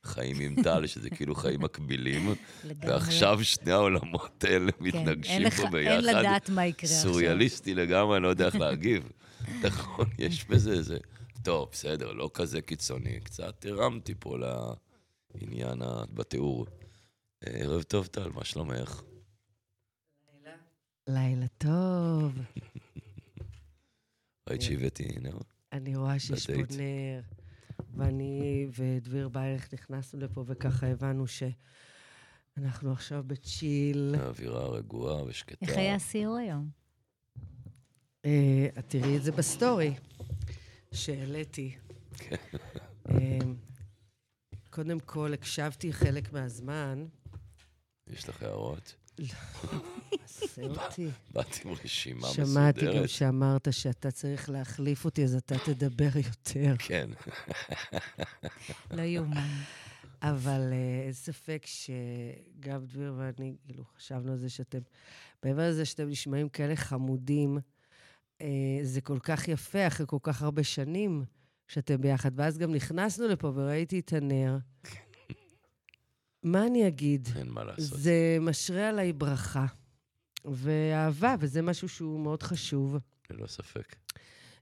החיים עם טל, שזה כאילו חיים מקבילים. ועכשיו שני העולמות האלה כן, מתנגשים פה ביחד. אין לדעת מה יקרה עכשיו. סוריאליסטי לגמרי, אני לא יודע איך להגיב. נכון, יש בזה איזה... טוב, בסדר, לא כזה קיצוני, קצת הרמתי פה לעניין ה- בתיאור. אה, ערב טוב, טל, מה שלומך? לילה טוב. ראית שהבאתי נר? אני רואה שיש פה. נר, ואני ודביר ביירך נכנסנו לפה, וככה הבנו שאנחנו עכשיו בצ'יל. האווירה רגועה ושקטה. איך היה הסיור היום? אה, את תראי את זה בסטורי שהעליתי. קודם כל, הקשבתי חלק מהזמן. יש לך הערות? עשה אותי. באתי עם רשימה שמעתי גם מסודרת. שאמרת שאתה צריך להחליף אותי, אז אתה תדבר יותר. כן. לא יאומן. אבל אה, אין ספק שגם דביר ואני, כאילו, חשבנו על זה שאתם, מעבר לזה שאתם נשמעים כאלה חמודים, אה, זה כל כך יפה, אחרי כל כך הרבה שנים שאתם ביחד. ואז גם נכנסנו לפה וראיתי את הנר. מה אני אגיד? אין מה לעשות. זה משרה עליי ברכה ואהבה, וזה משהו שהוא מאוד חשוב. ללא ספק.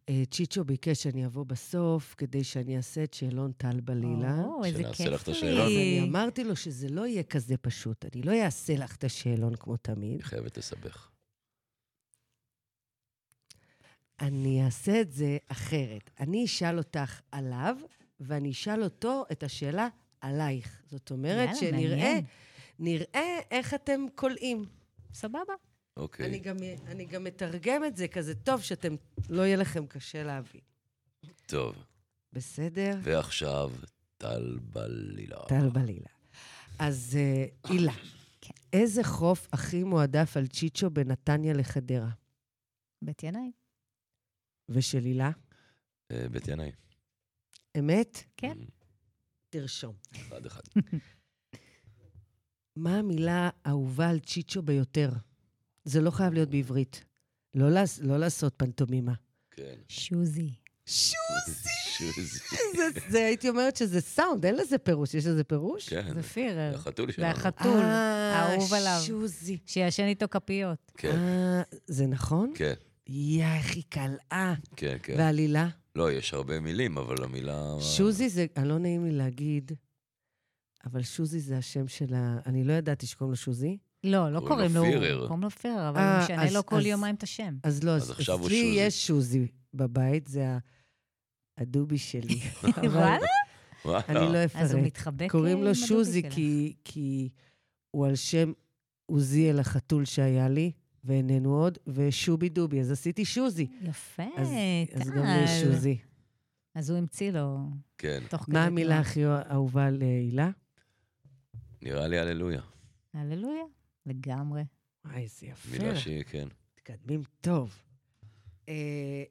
אה, צ'יצ'ו ביקש שאני אבוא בסוף כדי שאני אעשה את שאלון טל בלילה. או, איזה שנעשה כיף לך את לי. השאלון. אז אני אמרתי לו שזה לא יהיה כזה פשוט, אני לא אעשה לך את השאלון כמו תמיד, היא חייבת לסבך. אני אעשה את זה אחרת. אני אשאל אותך עליו, ואני אשאל אותו את השאלה עלייך. זאת אומרת יאללה, שנראה. נראה איך אתם כולאים. סבבה. אוקיי. אני גם, אני גם מתרגם את זה כזה טוב, שאתם, לא יהיה לכם קשה להבין. טוב. בסדר? ועכשיו, טל בלילה. טל בלילה. אז אה, הילה, כן. איזה חוף הכי מועדף על צ'יצ'ו בנתניה לחדרה? בית ינאי. ושל הילה? אה, בית ינאי. אמת? כן. תרשום. אחד אחד. מה המילה האהובה על צ'יצ'ו ביותר? זה לא חייב להיות בעברית. לא, לא לעשות פנטומימה. כן. שוזי. שוזי! שוזי. זה, זה, הייתי אומרת שזה סאונד, אין לזה פירוש. יש לזה פירוש? כן. זה פירר. החתול זה שלנו. החתול, אה, האהוב עליו. שוזי. שישן איתו כפיות. כן, אה, זה נכון? כן, יא, איך היא קלעה. כן, כן. ועלילה? לא, יש הרבה מילים, אבל המילה... שוזי זה, אה, לא נעים לי להגיד, אבל שוזי זה השם של ה... אני לא ידעתי שקוראים לו שוזי. לא, לא קוראים קוראים לו לו... פירר. קוראים לו פירר, אבל אה, הוא משנה אז- לו כל יומיים את השם. אז לא, אז אז עכשיו הוא אצלי שוזי. יש שוזי בבית, זה הדובי שלי. וואלה? אני לא אפרט. אז הוא מתחבק קוראים עם לו הדובי שוזי שלך. כי, כי הוא על שם עוזיאל החתול שהיה לי, ואיננו עוד, ושובי דובי, אז עשיתי שוזי. יפה, אז, אז גם טל. שוזי. אז הוא המציא לו כן, תוך כדי מה. המילה הכי אהובה על אה, הילה? נראה לי הללויה. הללויה, לגמרי. וואי, איזה יפה. מילה שהיא, כן. מתקדמים טוב. אה,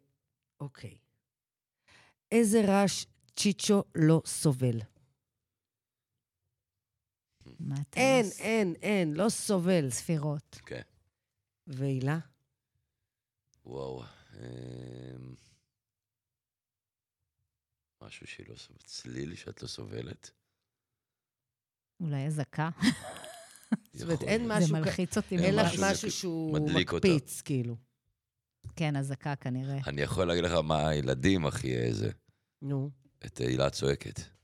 אוקיי. איזה רעש צ'יצ'ו לא סובל? מה אתה אין, עושה? אין, אין, לא סובל. צפירות. כן. והילה? וואו. אמ, משהו שהיא לא סובלת. צליל שאת לא סובלת. אולי אזעקה. זאת אומרת, אין. משהו... זה מלחיץ אותי אין לך משהו שהוא. מקפיץ, כאילו. כן, אזעקה כנראה. אני יכול להגיד לך מה הילדים הכי איזה. נו. את הילה צועקת.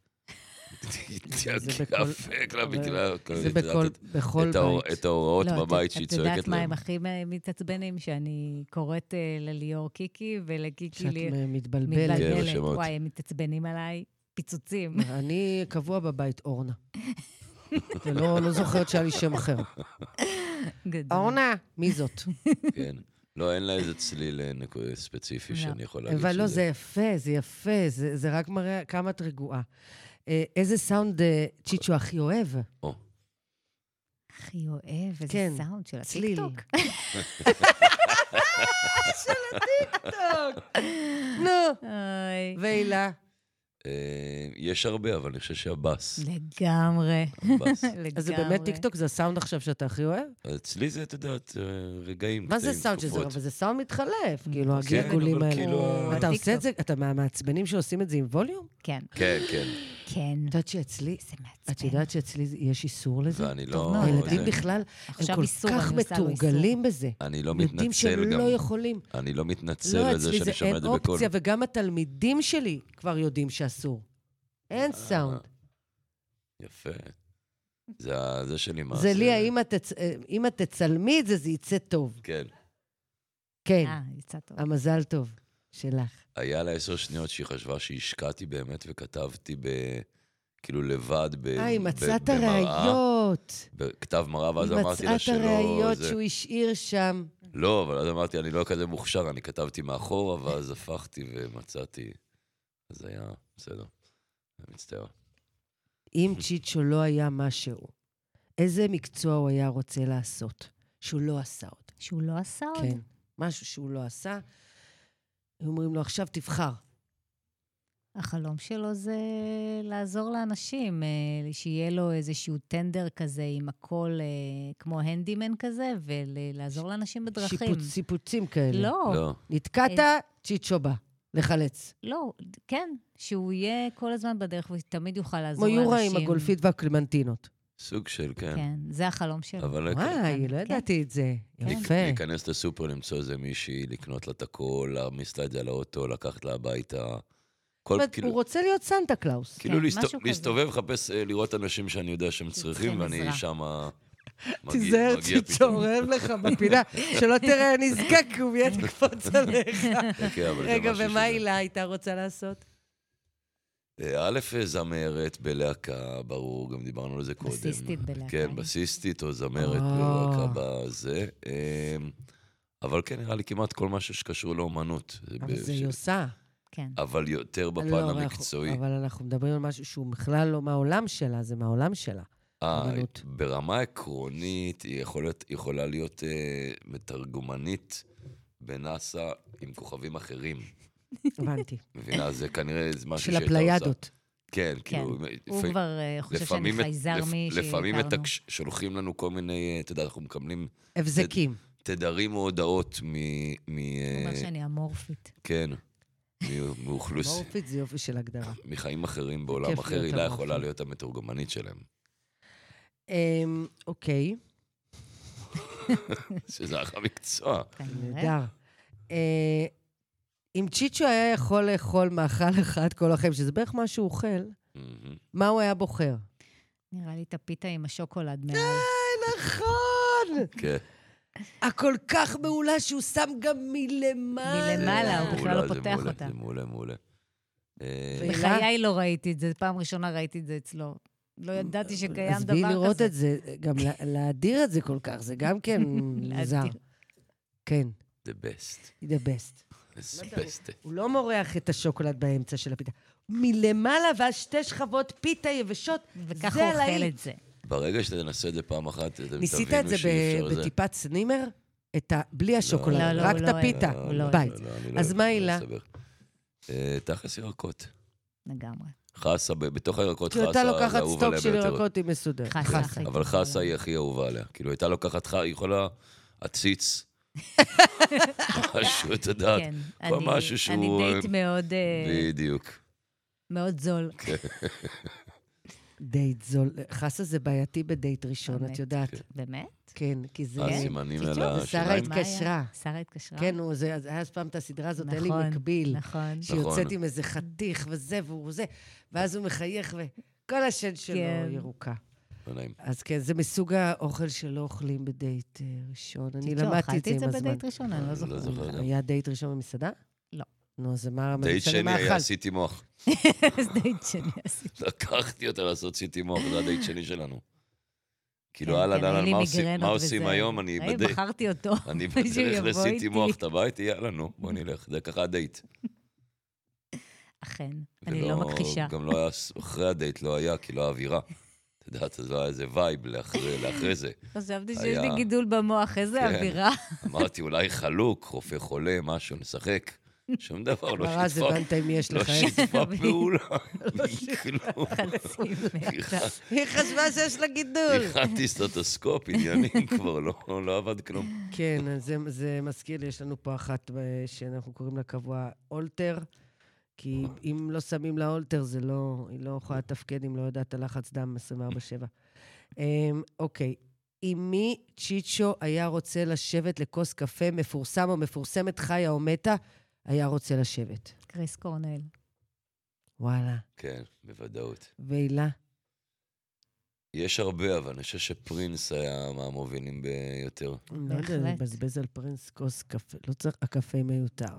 זה בכל- בית. את ההוראות לא, בבית שהיא את יודעת צועקת מה להם. הם הכי מתעצבנים? שאני קוראת אה, לליאור קיקי, ולקיקי שאת לי... מ- מתבלבלת. כן. וואי, הם מתעצבנים עליי. פיצוצים. אני קבוע בבית אורנה. ולא לא זוכרת שהיה לי שם אחר. אורנה, מי זאת? כן. לא, אין לה איזה צליל אה, ספציפי לא. שאני יכול להגיד אבל לא, שזה- זה יפה, זה יפה, זה, זה רק מראה כמה את רגועה. אה, איזה סאונד אה, צ'יצ'ו הכי אוהב? הכי אוהב, איזה כן, סאונד של צליל. הטיקטוק. נו. והילה? אה, יש הרבה, אבל אני חושב שהבאס. לגמרי. הבאס. לגמרי. אז זה באמת טיקטוק, זה הסאונד עכשיו שאתה הכי אוהב? אצלי זה, את יודעת, אה, רגעים, מה זה סאונד שזה? אבל זה סאונד מתחלף, כאילו, כן, הגלגולים האלה. כאילו... אתה עושה את זה. אתה מהמעצבנים שעושים את זה עם ווליום? כן, כן, כן. כן. את יודעת שאצלי, זה מעצבן. את יודעת שאצלי יש איסור לזה? ואני לא... הילדים זה- בכלל, הם עכשיו כל כך. מתורגלים בזה. אני לא יודעים מתנצל שהם גם. לא יכולים. אני לא מתנצל לא, על זה אצלי שאני זה שומע אין את זה בקול. אופציה, וגם התלמידים שלי כבר יודעים שאסור. אין אה, סאונד. יפה. זה זה שלי, מה זה לי, האם את תצ- אה, אם את תצלמי את זה, זה יצא טוב. כן. כן, אה, יצא טוב. המזל טוב שלך. היה לה עשר שניות שהיא חשבה שהשקעתי באמת וכתבתי ב... כאילו לבד, ב... אה, היא ב- מצאה את במראה, הראיות. בכתב מראה, ואז היא אמרתי מצאה לה את שלא... הראיות זה- שהוא השאיר שם. לא, אבל אז אמרתי, אני לא כזה מוכשר, אני כתבתי מאחורה, ואז הפכתי ומצאתי. אז היה בסדר. אני מצטער. אם צ'יצ'ו לא היה משהו, איזה מקצוע הוא היה רוצה לעשות? שהוא לא עשה עוד. שהוא לא עשה עוד? כן, משהו שהוא לא עשה. היו אומרים לו, עכשיו תבחר. החלום שלו זה לעזור לאנשים, אה, שיהיה לו איזשהו טנדר כזה עם הכל, אה, כמו הנדימן כזה, ולעזור לאנשים בדרכים. שיפוץ, שיפוצים כאלה. לא, לא. נתקעת, צ'יצ'ו בא, לחלץ. לא, כן, שהוא יהיה כל הזמן בדרך ותמיד יוכל לעזור כמו לאנשים. יורה עם הגולפית והקלמנטינות. סוג של, כן. כן, זה החלום שלו. אבל... וואי, לא כן. ידעתי את זה. כן. יפה. להיכנס לסופר, למצוא איזה מישהי, לקנות לה את הכל, להעמיס לה את זה על האוטו, לקחת לה הביתה. זאת כל, אומרת, כאילו, הוא רוצה להיות סנטה קלאוס. כאילו כן, כזה. להסתובב, לחפש, אה, לראות אנשים שאני יודע שהם צריכים, ואני עזרה. תיזהר, אורב לך בפינה, שלא תראה נזקק, הוא מיד יקפוץ עליך. כן, רגע, ומה הילה הייתה רוצה לעשות? אה, א', אה, זמרת בלהקה, ברור, גם דיברנו על זה קודם. בסיסטית בלהקה. כן, בסיסטית או זמרת אה. בלהקה בזה. אה, אבל כן, נראה לי כמעט כל משהו שקשור לאומנות. אבל זה היא עושה. כן. אבל יותר בפן לא, אנחנו- המקצועי. אבל אנחנו מדברים על משהו שהוא בכלל לא מהעולם שלה, זה מהעולם שלה. אה, אמנות. ברמה עקרונית, היא יכול להיות, יכולה להיות אה, מתרגומנית בנאסא עם כוכבים אחרים. הבנתי. מבינה? זה כנראה זה משהו של שהייתה עושה. הפליידות. כן, כן. כאילו... הוא לפעמים- כבר אה, חושב שאני לפעמים את- חייזר לפ- מי לפעמים שהכרנו. מתקש- שולחים לנו כל מיני, אתה יודע, אנחנו מקבלים הבזקים. תדרים או הודעות מ... מ הוא אומר אה, שאני אמורפית. כן, מ- מאוכלוס... מורפית זה יופי של הגדרה. מחיים אחרים בעולם אחר, הילה אמורפית. יכולה להיות המתורגמנית שלהם. אמ, אוקיי, שזה אחלה מקצוע. נהדר. אה, אם צ'יצ'ו היה יכול לאכול מאכל אחד כל החיים, שזה בערך מה שהוא אוכל. מה הוא היה בוחר? נראה לי את הפיתה עם השוקולד מעל. נכון! כן. הכל כך מעולה שהוא שם גם מלמעלה. מלמעלה, הוא בכלל לא פותח אותה. זה מעולה, מעולה. אה? בחיי לא ראיתי את זה, פעם ראשונה ראיתי את זה אצלו. לא ידעתי שקיים דבר עזבי כזה. לראות את זה, גם לה- להדיר את זה כל כך, זה גם כן מוזר. כן, The best. the best. The best. הוא לא מורח את השוקולד באמצע של הפיתה. מלמעלה ואז שתי שכבות פיתה יבשות, וככה זה הוא אוכל. את זה. ברגע שאתה תנסה את זה פעם אחת, אתם ניסית את זה שאי אפשר ב- זה. בטיפת סנימר? את. בלי השוקולד, רק את לא הפיתה, בית. אז מה לא הילה? אסבר. אה, תכלס ירקות. לגמרי. חסה, ב- בתוך הירקות כי חסה, הייתה לוקחת סטוק של. ירקות, היא מסודרת. חסה חסה. אבל חסה. היא הכי אהובה עליה. כאילו, הייתה לוקחת, ח- היא יכולה עציץ. משהו, את יודעת. כן. אני- משהו שהוא, אני דייט אה, מאוד, אה, בדיוק. מאוד זול. דייט זול. חסה זה בעייתי בדייט ראשון, באמת? את יודעת. באמת? כן, כי זה... הסימנים צ'יצ'ו? על השיניים. היה? התקשרה. שרה התקשרה? כן, הוא- זה זה היה אז פעם את הסדרה הזאת, אלי נכון, מקביל. נכון. שיוצאת נכון. עם איזה חתיך וזה, והוא זה, ואז הוא מחייך, וכל השן שלו כן. ירוקה. אז כן, זה מסוג האוכל שלא אוכלים בדייט אה, ראשון. אני למדתי את אכלתי זה את עם זה הזמן. בדייט ראשון, אני לא לא זוכרת. היה דייט ראשון במסעדה? לא. נו, אז מה מה דייט משנה שני היה? CT מוח. איזה דייט שני עשיתי. לקחתי אותה לעשות CT מוח, זה הדייט שני שלנו. כאילו, כן, אהלן, אהלן, מה עושים-. היום? אני בדייט. בחרתי אותו. אני בדרך ל CT. מוח, אתה בא איתי? יאללה, נו, בוא נלך. זה ככה הדייט. אכן, אני ולא- לא מכחישה. גם לא היה, אחרי הדייט לא היה, כי לא האווירה. את יודעת, אז לא היה איזה vibe לאחרי זה. חשבתי שיש לי גידול במוח, איזה כן. אווירה. אמרתי, אולי חלוק, רופא חולה, משהו, נשחק. שום דבר, לא שיתפה. הבנת אם יש לא לך איזה... שיתפה פעולה. לא. היא חשבה שיש לה גידול. הכנתי סטטוסקופ, עניינים כבר, לא- לא עבד כלום. כן, זה, מזכיר לי, יש לנו פה אחת אה, שאנחנו קוראים לה קבוע אולטר, כי אם לא שמים לה אולטר, זה לא, היא לא יכולה לתפקד אם לא יודעת על לחץ דם 24/7. אמ, אוקיי, עם מי צ'יצ'ו היה רוצה לשבת לכוס קפה, מפורסם או מפורסמת, חיה או מתה, היה רוצה לשבת? קריס קורנל. וואלה. כן, בוודאות. והילה? יש הרבה, אבל אני חושב שפרינס היה מהמובילים ביותר. לא בהחלט. לבזבז על פרינס כוס קפה. לא צריך, הקפה מיותר.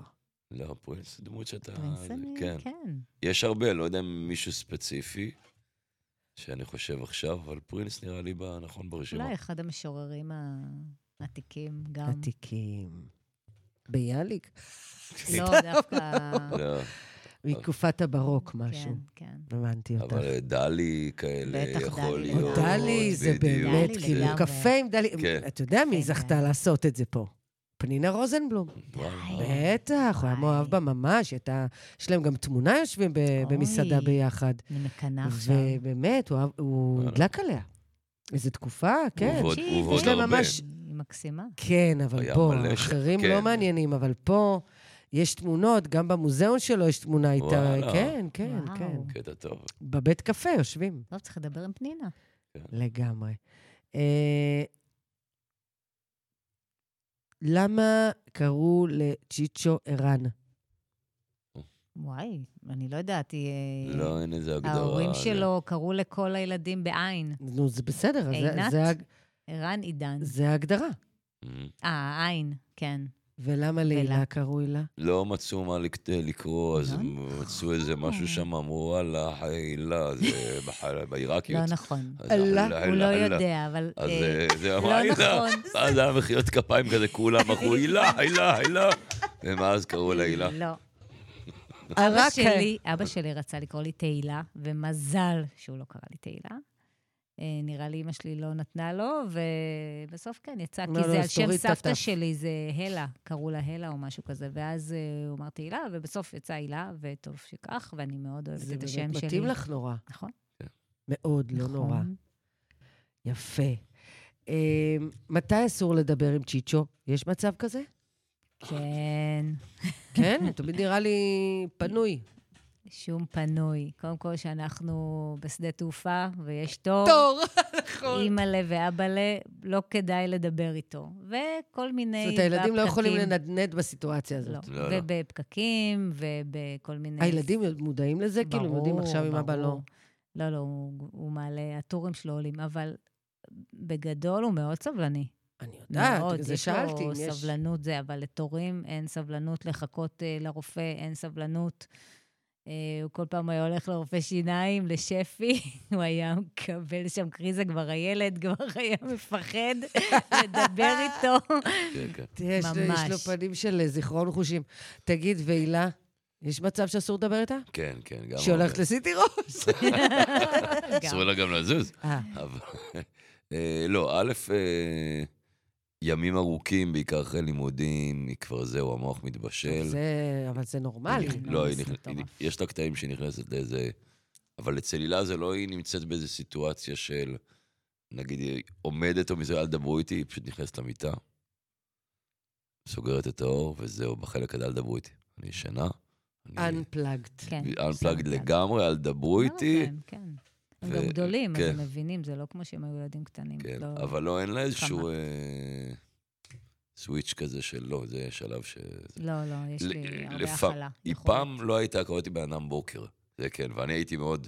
לא, פרינס זה דמות שאתה... פרינס אני, כן. כן. יש הרבה, לא יודע אם מישהו ספציפי, שאני חושב עכשיו, אבל פרינס נראה לי נכון ברשימה. אולי אחד המשוררים העתיקים גם. עתיקים. ביאליק? לא, דווקא... לא, מתקופת הברוק משהו. כן, כן. הבנתי אותך. אבל אה, דלי כאלה בטח יכול דלי. להיות. או דלי זה בדיוק, באמת, דלי כאילו. קפה עם דלי. כן. אתה יודע מי כן, זכתה כן. לעשות את זה פה? פנינה רוזנבלום. בטח, הוא היה. מאוהב בה ממש. הייתה- יש להם גם תמונה יושבים במסעדה. ביחד. אני מקנאה עכשיו. ובאמת, הוא. הדלק עליה. איזו תקופה, כן. יש להם. ממש- מקסימה. כן, אבל היה בוא, אחרים כן. לא מעניינים, אבל פה יש תמונות, גם במוזיאון שלו יש תמונה איתה. וואלה. כן, כן, וואו. כן. קטע טוב. בבית קפה יושבים. לא, צריך לדבר עם פנינה. לגמרי. אה, למה קראו לצ'יצ'ו ערן? וואי, אני לא יודעת, היא... אה, לא, אין איזה הגדרה. ההורים שלו קראו לכל הילדים בעין. נו, זה בסדר, זה- עינת? זה ערן עידן. זה ההגדרה. אמ, אה, עין, כן. ולמה לילה ולה. קראו הילה? לא מצאו מה לק- לקרוא, אז לא מצאו איזה משהו שם, אמרו, וואלה, הילה, זה בח- בעיראקיות. לא נכון. הילה, הוא לא. יודע, אבל... אז אה, אה, זה אמר, לא הילה. נכון. אז היה מחיאות כפיים כזה, כולם אמרו, הילה, הילה, הילה. ומאז קראו לה הילה. לא. אה, אבא רק- שלי, אבא שלי רצה לקרוא לי תהילה, ומזל שהוא לא קרא לי תהילה. אה, נראה לי אמא שלי לא נתנה לו, ובסוף כן, יצא, לא, כי לא, זה על שם סבתא. שלי, זה הלה, קראו לה הלה או משהו כזה, ואז אה, הוא אמרתי הילה, ובסוף יצא הילה, וטוב שכך, ואני מאוד אוהבת זה את השם באמת שלי. מתאים לך נורא. נכון. מאוד, לא נכון. נורא. יפה. אה, מתי אסור לדבר עם צ'יצ'ו? יש מצב כזה? כן, כן? תמיד נראה לי פנוי. שום פנוי. קודם כל, שאנחנו בשדה תעופה ויש תור. תור, נכון. אימא'לה ואבא'לה, לא כדאי לדבר איתו. וכל מיני... זאת אומרת, הילדים לא יכולים לנדנד בסיטואציה לא. הזאת. לא, לא. ובפקקים, ובכל מיני... הילדים מודעים לזה? כאילו, הם יודעים ברור, עכשיו אם אבא לא... ברור. לא, לא, הוא, הוא מעלה, הטורים שלו עולים, אבל בגדול הוא מאוד סבלני. אני יודעת, מאוד, זה יש שאלתי לו אם יש... סבלנות זה, אבל לתורים אין סבלנות, לחכות uh, לרופא אין סבלנות. Uh, הוא כל פעם היה הולך לרופא שיניים, לשפי, הוא היה מקבל שם קריזה, כבר הילד כבר היה מפחד לדבר איתו. כן, כן. יש לו-. פנים של אה, זיכרון חושים. תגיד, והילה, יש מצב שאסור לדבר איתה? כן, כן, גם... שהיא הולכת לסיטי רוס? אסור לה גם לזוז. אה. אה, לא, א', אה, ימים ארוכים, בעיקר אחרי לימודים, היא כבר זהו, המוח מתבשל. זה- אבל זה נורמלי. כן. לא, היא נכ-. היא- יש לה קטעים שהיא נכנסת לאיזה... אבל אצל הילה זה לא היא נמצאת באיזה סיטואציה של, נגיד, היא עומדת או מזה, אל תדברו איתי, היא פשוט נכנסת למיטה, סוגרת את האור, וזהו, בחלק הזה אל תדברו איתי. אני ישנה. אני Unplugged. כן. unplugged לב. לגמרי, אל תדברו לא, איתי. כן, כן. הם גם גדולים, כן. הם מבינים, זה לא כמו שהם היו ילדים קטנים. כן, לא- אבל לא, אין לה איזשהו. אה, סוויץ' כזה של לא, זה שלב ש... לא, לא, יש ל- לי הרבה לפ- הכלה. היא. פעם לא הייתה קוראת לי בן אדם בוקר, זה כן, ואני הייתי מאוד,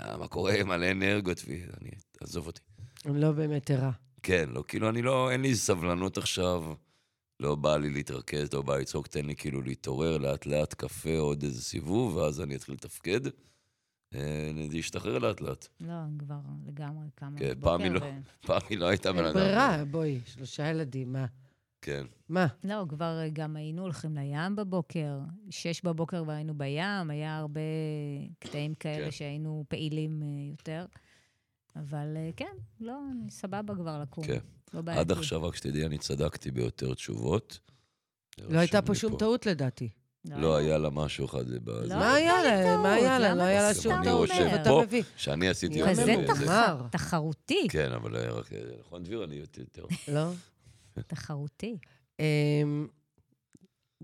"אה, מה קורה, מלא אנרגיות, ואני, עזוב אותי. אני לא באמת ערה. כן, לא, כאילו, אני לא, אין לי סבלנות עכשיו, לא בא לי להתרכז, לא בא לי לצעוק, תן לי כאילו להתעורר לאט-לאט, קפה, עוד איזה סיבוב, ואז אני אתחיל לתפקד. אה, זה ישתחרר לאט-לאט. לא, הם כבר לגמרי קמה כן, בבוקר. פעם היא לא- ו- פעם היא לא הייתה בן אין אדם. ברירה, בואי, שלושה ילדים, מה? כן, מה? לא, כבר אה, גם היינו הולכים לים בבוקר, שש בבוקר והיינו בים, היה הרבה קטעים כאלה כן. שהיינו פעילים אה, יותר. אבל כן, לא, אני סבבה כבר לקום. כן. לא בעייתי. עד עכשיו, רק שתדעי, אני צדקתי ביותר תשובות. לא הייתה פה שום טעות לדעתי. לא היה לה משהו אחד בזה. לא מה היה הייתה לי לה? מה היה לה? לא היה לה אתה שום טעות. מאיפה אתה פה. מביא? שאני עשיתי... כזה תחרותי, כן, אבל היה רק... נכון, דביר, אני יותר... יותר. לא? תחרותי. אמ,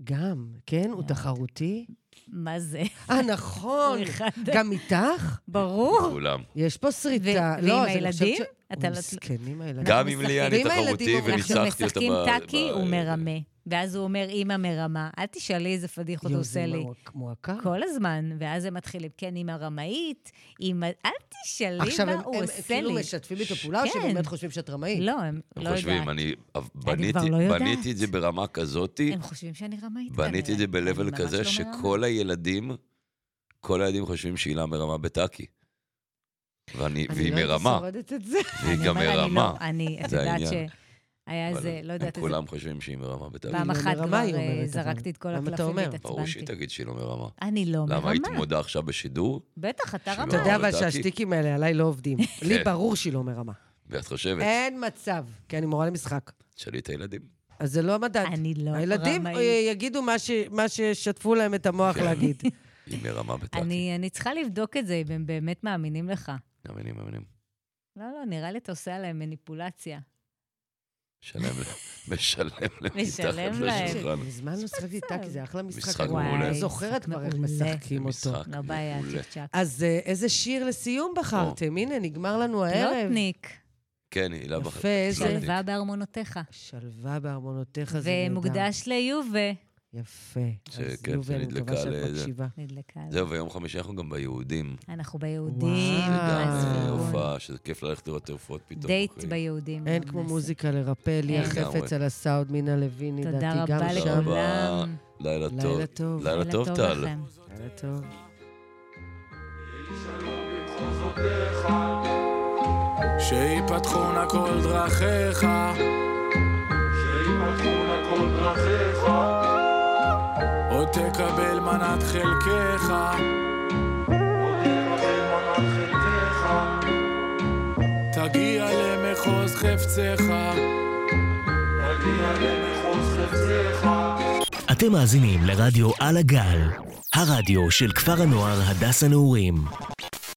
גם, כן? הוא מאוד. תחרותי? מה זה? אה, נכון. גם איתך? ברור. כולם. יש פה שריטה. לא, ועם אני הילדים? אתה לא- מסכנים הילדים. גם עם לי אני משחקים. ואם תחרותי וניצחתי אותה אנחנו משחקים ב- טאקי, ב- הוא מרמה. ואז הוא אומר, אימא מרמה. אל תשאלי איזה פדיחות הוא יואו, עושה זה לי. מועק- מועקה. כל הזמן, ואז הם מתחילים, כן, אימא רמאית, אימא... אל תשאלי עכשיו, מה הם הוא הם עושה כאילו לי. משתפים איתו פעולה, או כן. שבאמת חושבים שאת רמאית? לא, הם הם לא חושבים, יודעת. אני כבר בניתי לא יודעת. בניתי את זה ברמה כזאתי, הם חושבים שאני רמאית בניתי את זה. ב-level אני כזה לא מרמה. שכל הילדים, כל הילדים חושבים שהילה מרמה בטאקי. ואני- אני והיא לא מרמה, שורדת את זה. והיא אני גם אני מרמה. לא, אני, את זה יודעת העניין. אבל איזה, לא יודעת הם איזה... כולם חושבים שהיא מרמה בטאקי. פעם היא לא אחת מרמה, כבר אה, זרקתי את כל למה הקלפים אומר? ברור שהיא והתעצבנתי. תגיד שהיא לא מרמה. אני לא למה, הייתי מרמה. מודה עכשיו בשידור? בטח, אתה. רמה. אתה יודע אבל. שהשטיקים האלה עליי לא עובדים. לי כן. ברור שהיא לא מרמה. ואת חושבת, אין מצב, כי אני מורה למשחק. תשאלי את הילדים. אז זה לא מדד. אני לא הילדים רמאית. אה, יגידו מה ש- מה ששטפו להם את המוח כן. להגיד. היא מרמה בטאקי. אני אני צריכה לבדוק את זה, אם הם באמת מאמינים לך. מאמינים, מאמינים. לא, לא, נראה לי אתה עושה עליהם מניפולציה. משלם ל- משלם להם משלם מתחת להם. לשולחן. מזמן לא שחקתי טאקי, זה אחלה משחק. משחק אני מעולה. לא זוכרת כבר איך. משחקים אותו. משחק לא בעיה, מעולה. אז אה, איזה שיר לסיום בחרתם? הנה, נגמר לנו הערב. פלוטניק, כן, הילה בחר. יפה, איזה-. שלווה בארמונותיך. שלווה בארמונותיך זה נהדר. ומוקדש ליובה. יפה. שכיף, אז יובל, זה אני נדלקה. עליו. זהו, ויום חמישי אנחנו גם ביהודים. אנחנו ביהודים, וואו. זה גם אה. הופעה, שזה כיף ללכת לראות הופעות פתאום. דייט. ביהודים. אין כמו. מוזיקה לרפא, ליה. חפץ על הסאונד, מינה לוין, תודה לדעתי גם רבה שם. לכולם. לכולם. לילה טוב. לילה טוב. לילה טוב, טל. לכם. לילה טוב. שיפתחו נא כל דרכיך, שיפתחו נא כל דרכיך, עוד תקבל מנת חלקך, מנת חלקך, חפצך. תגיע למחוז חפצך. אתם מאזינים לרדיו על הגל, הרדיו של כפר הנוער הדס הנעורים.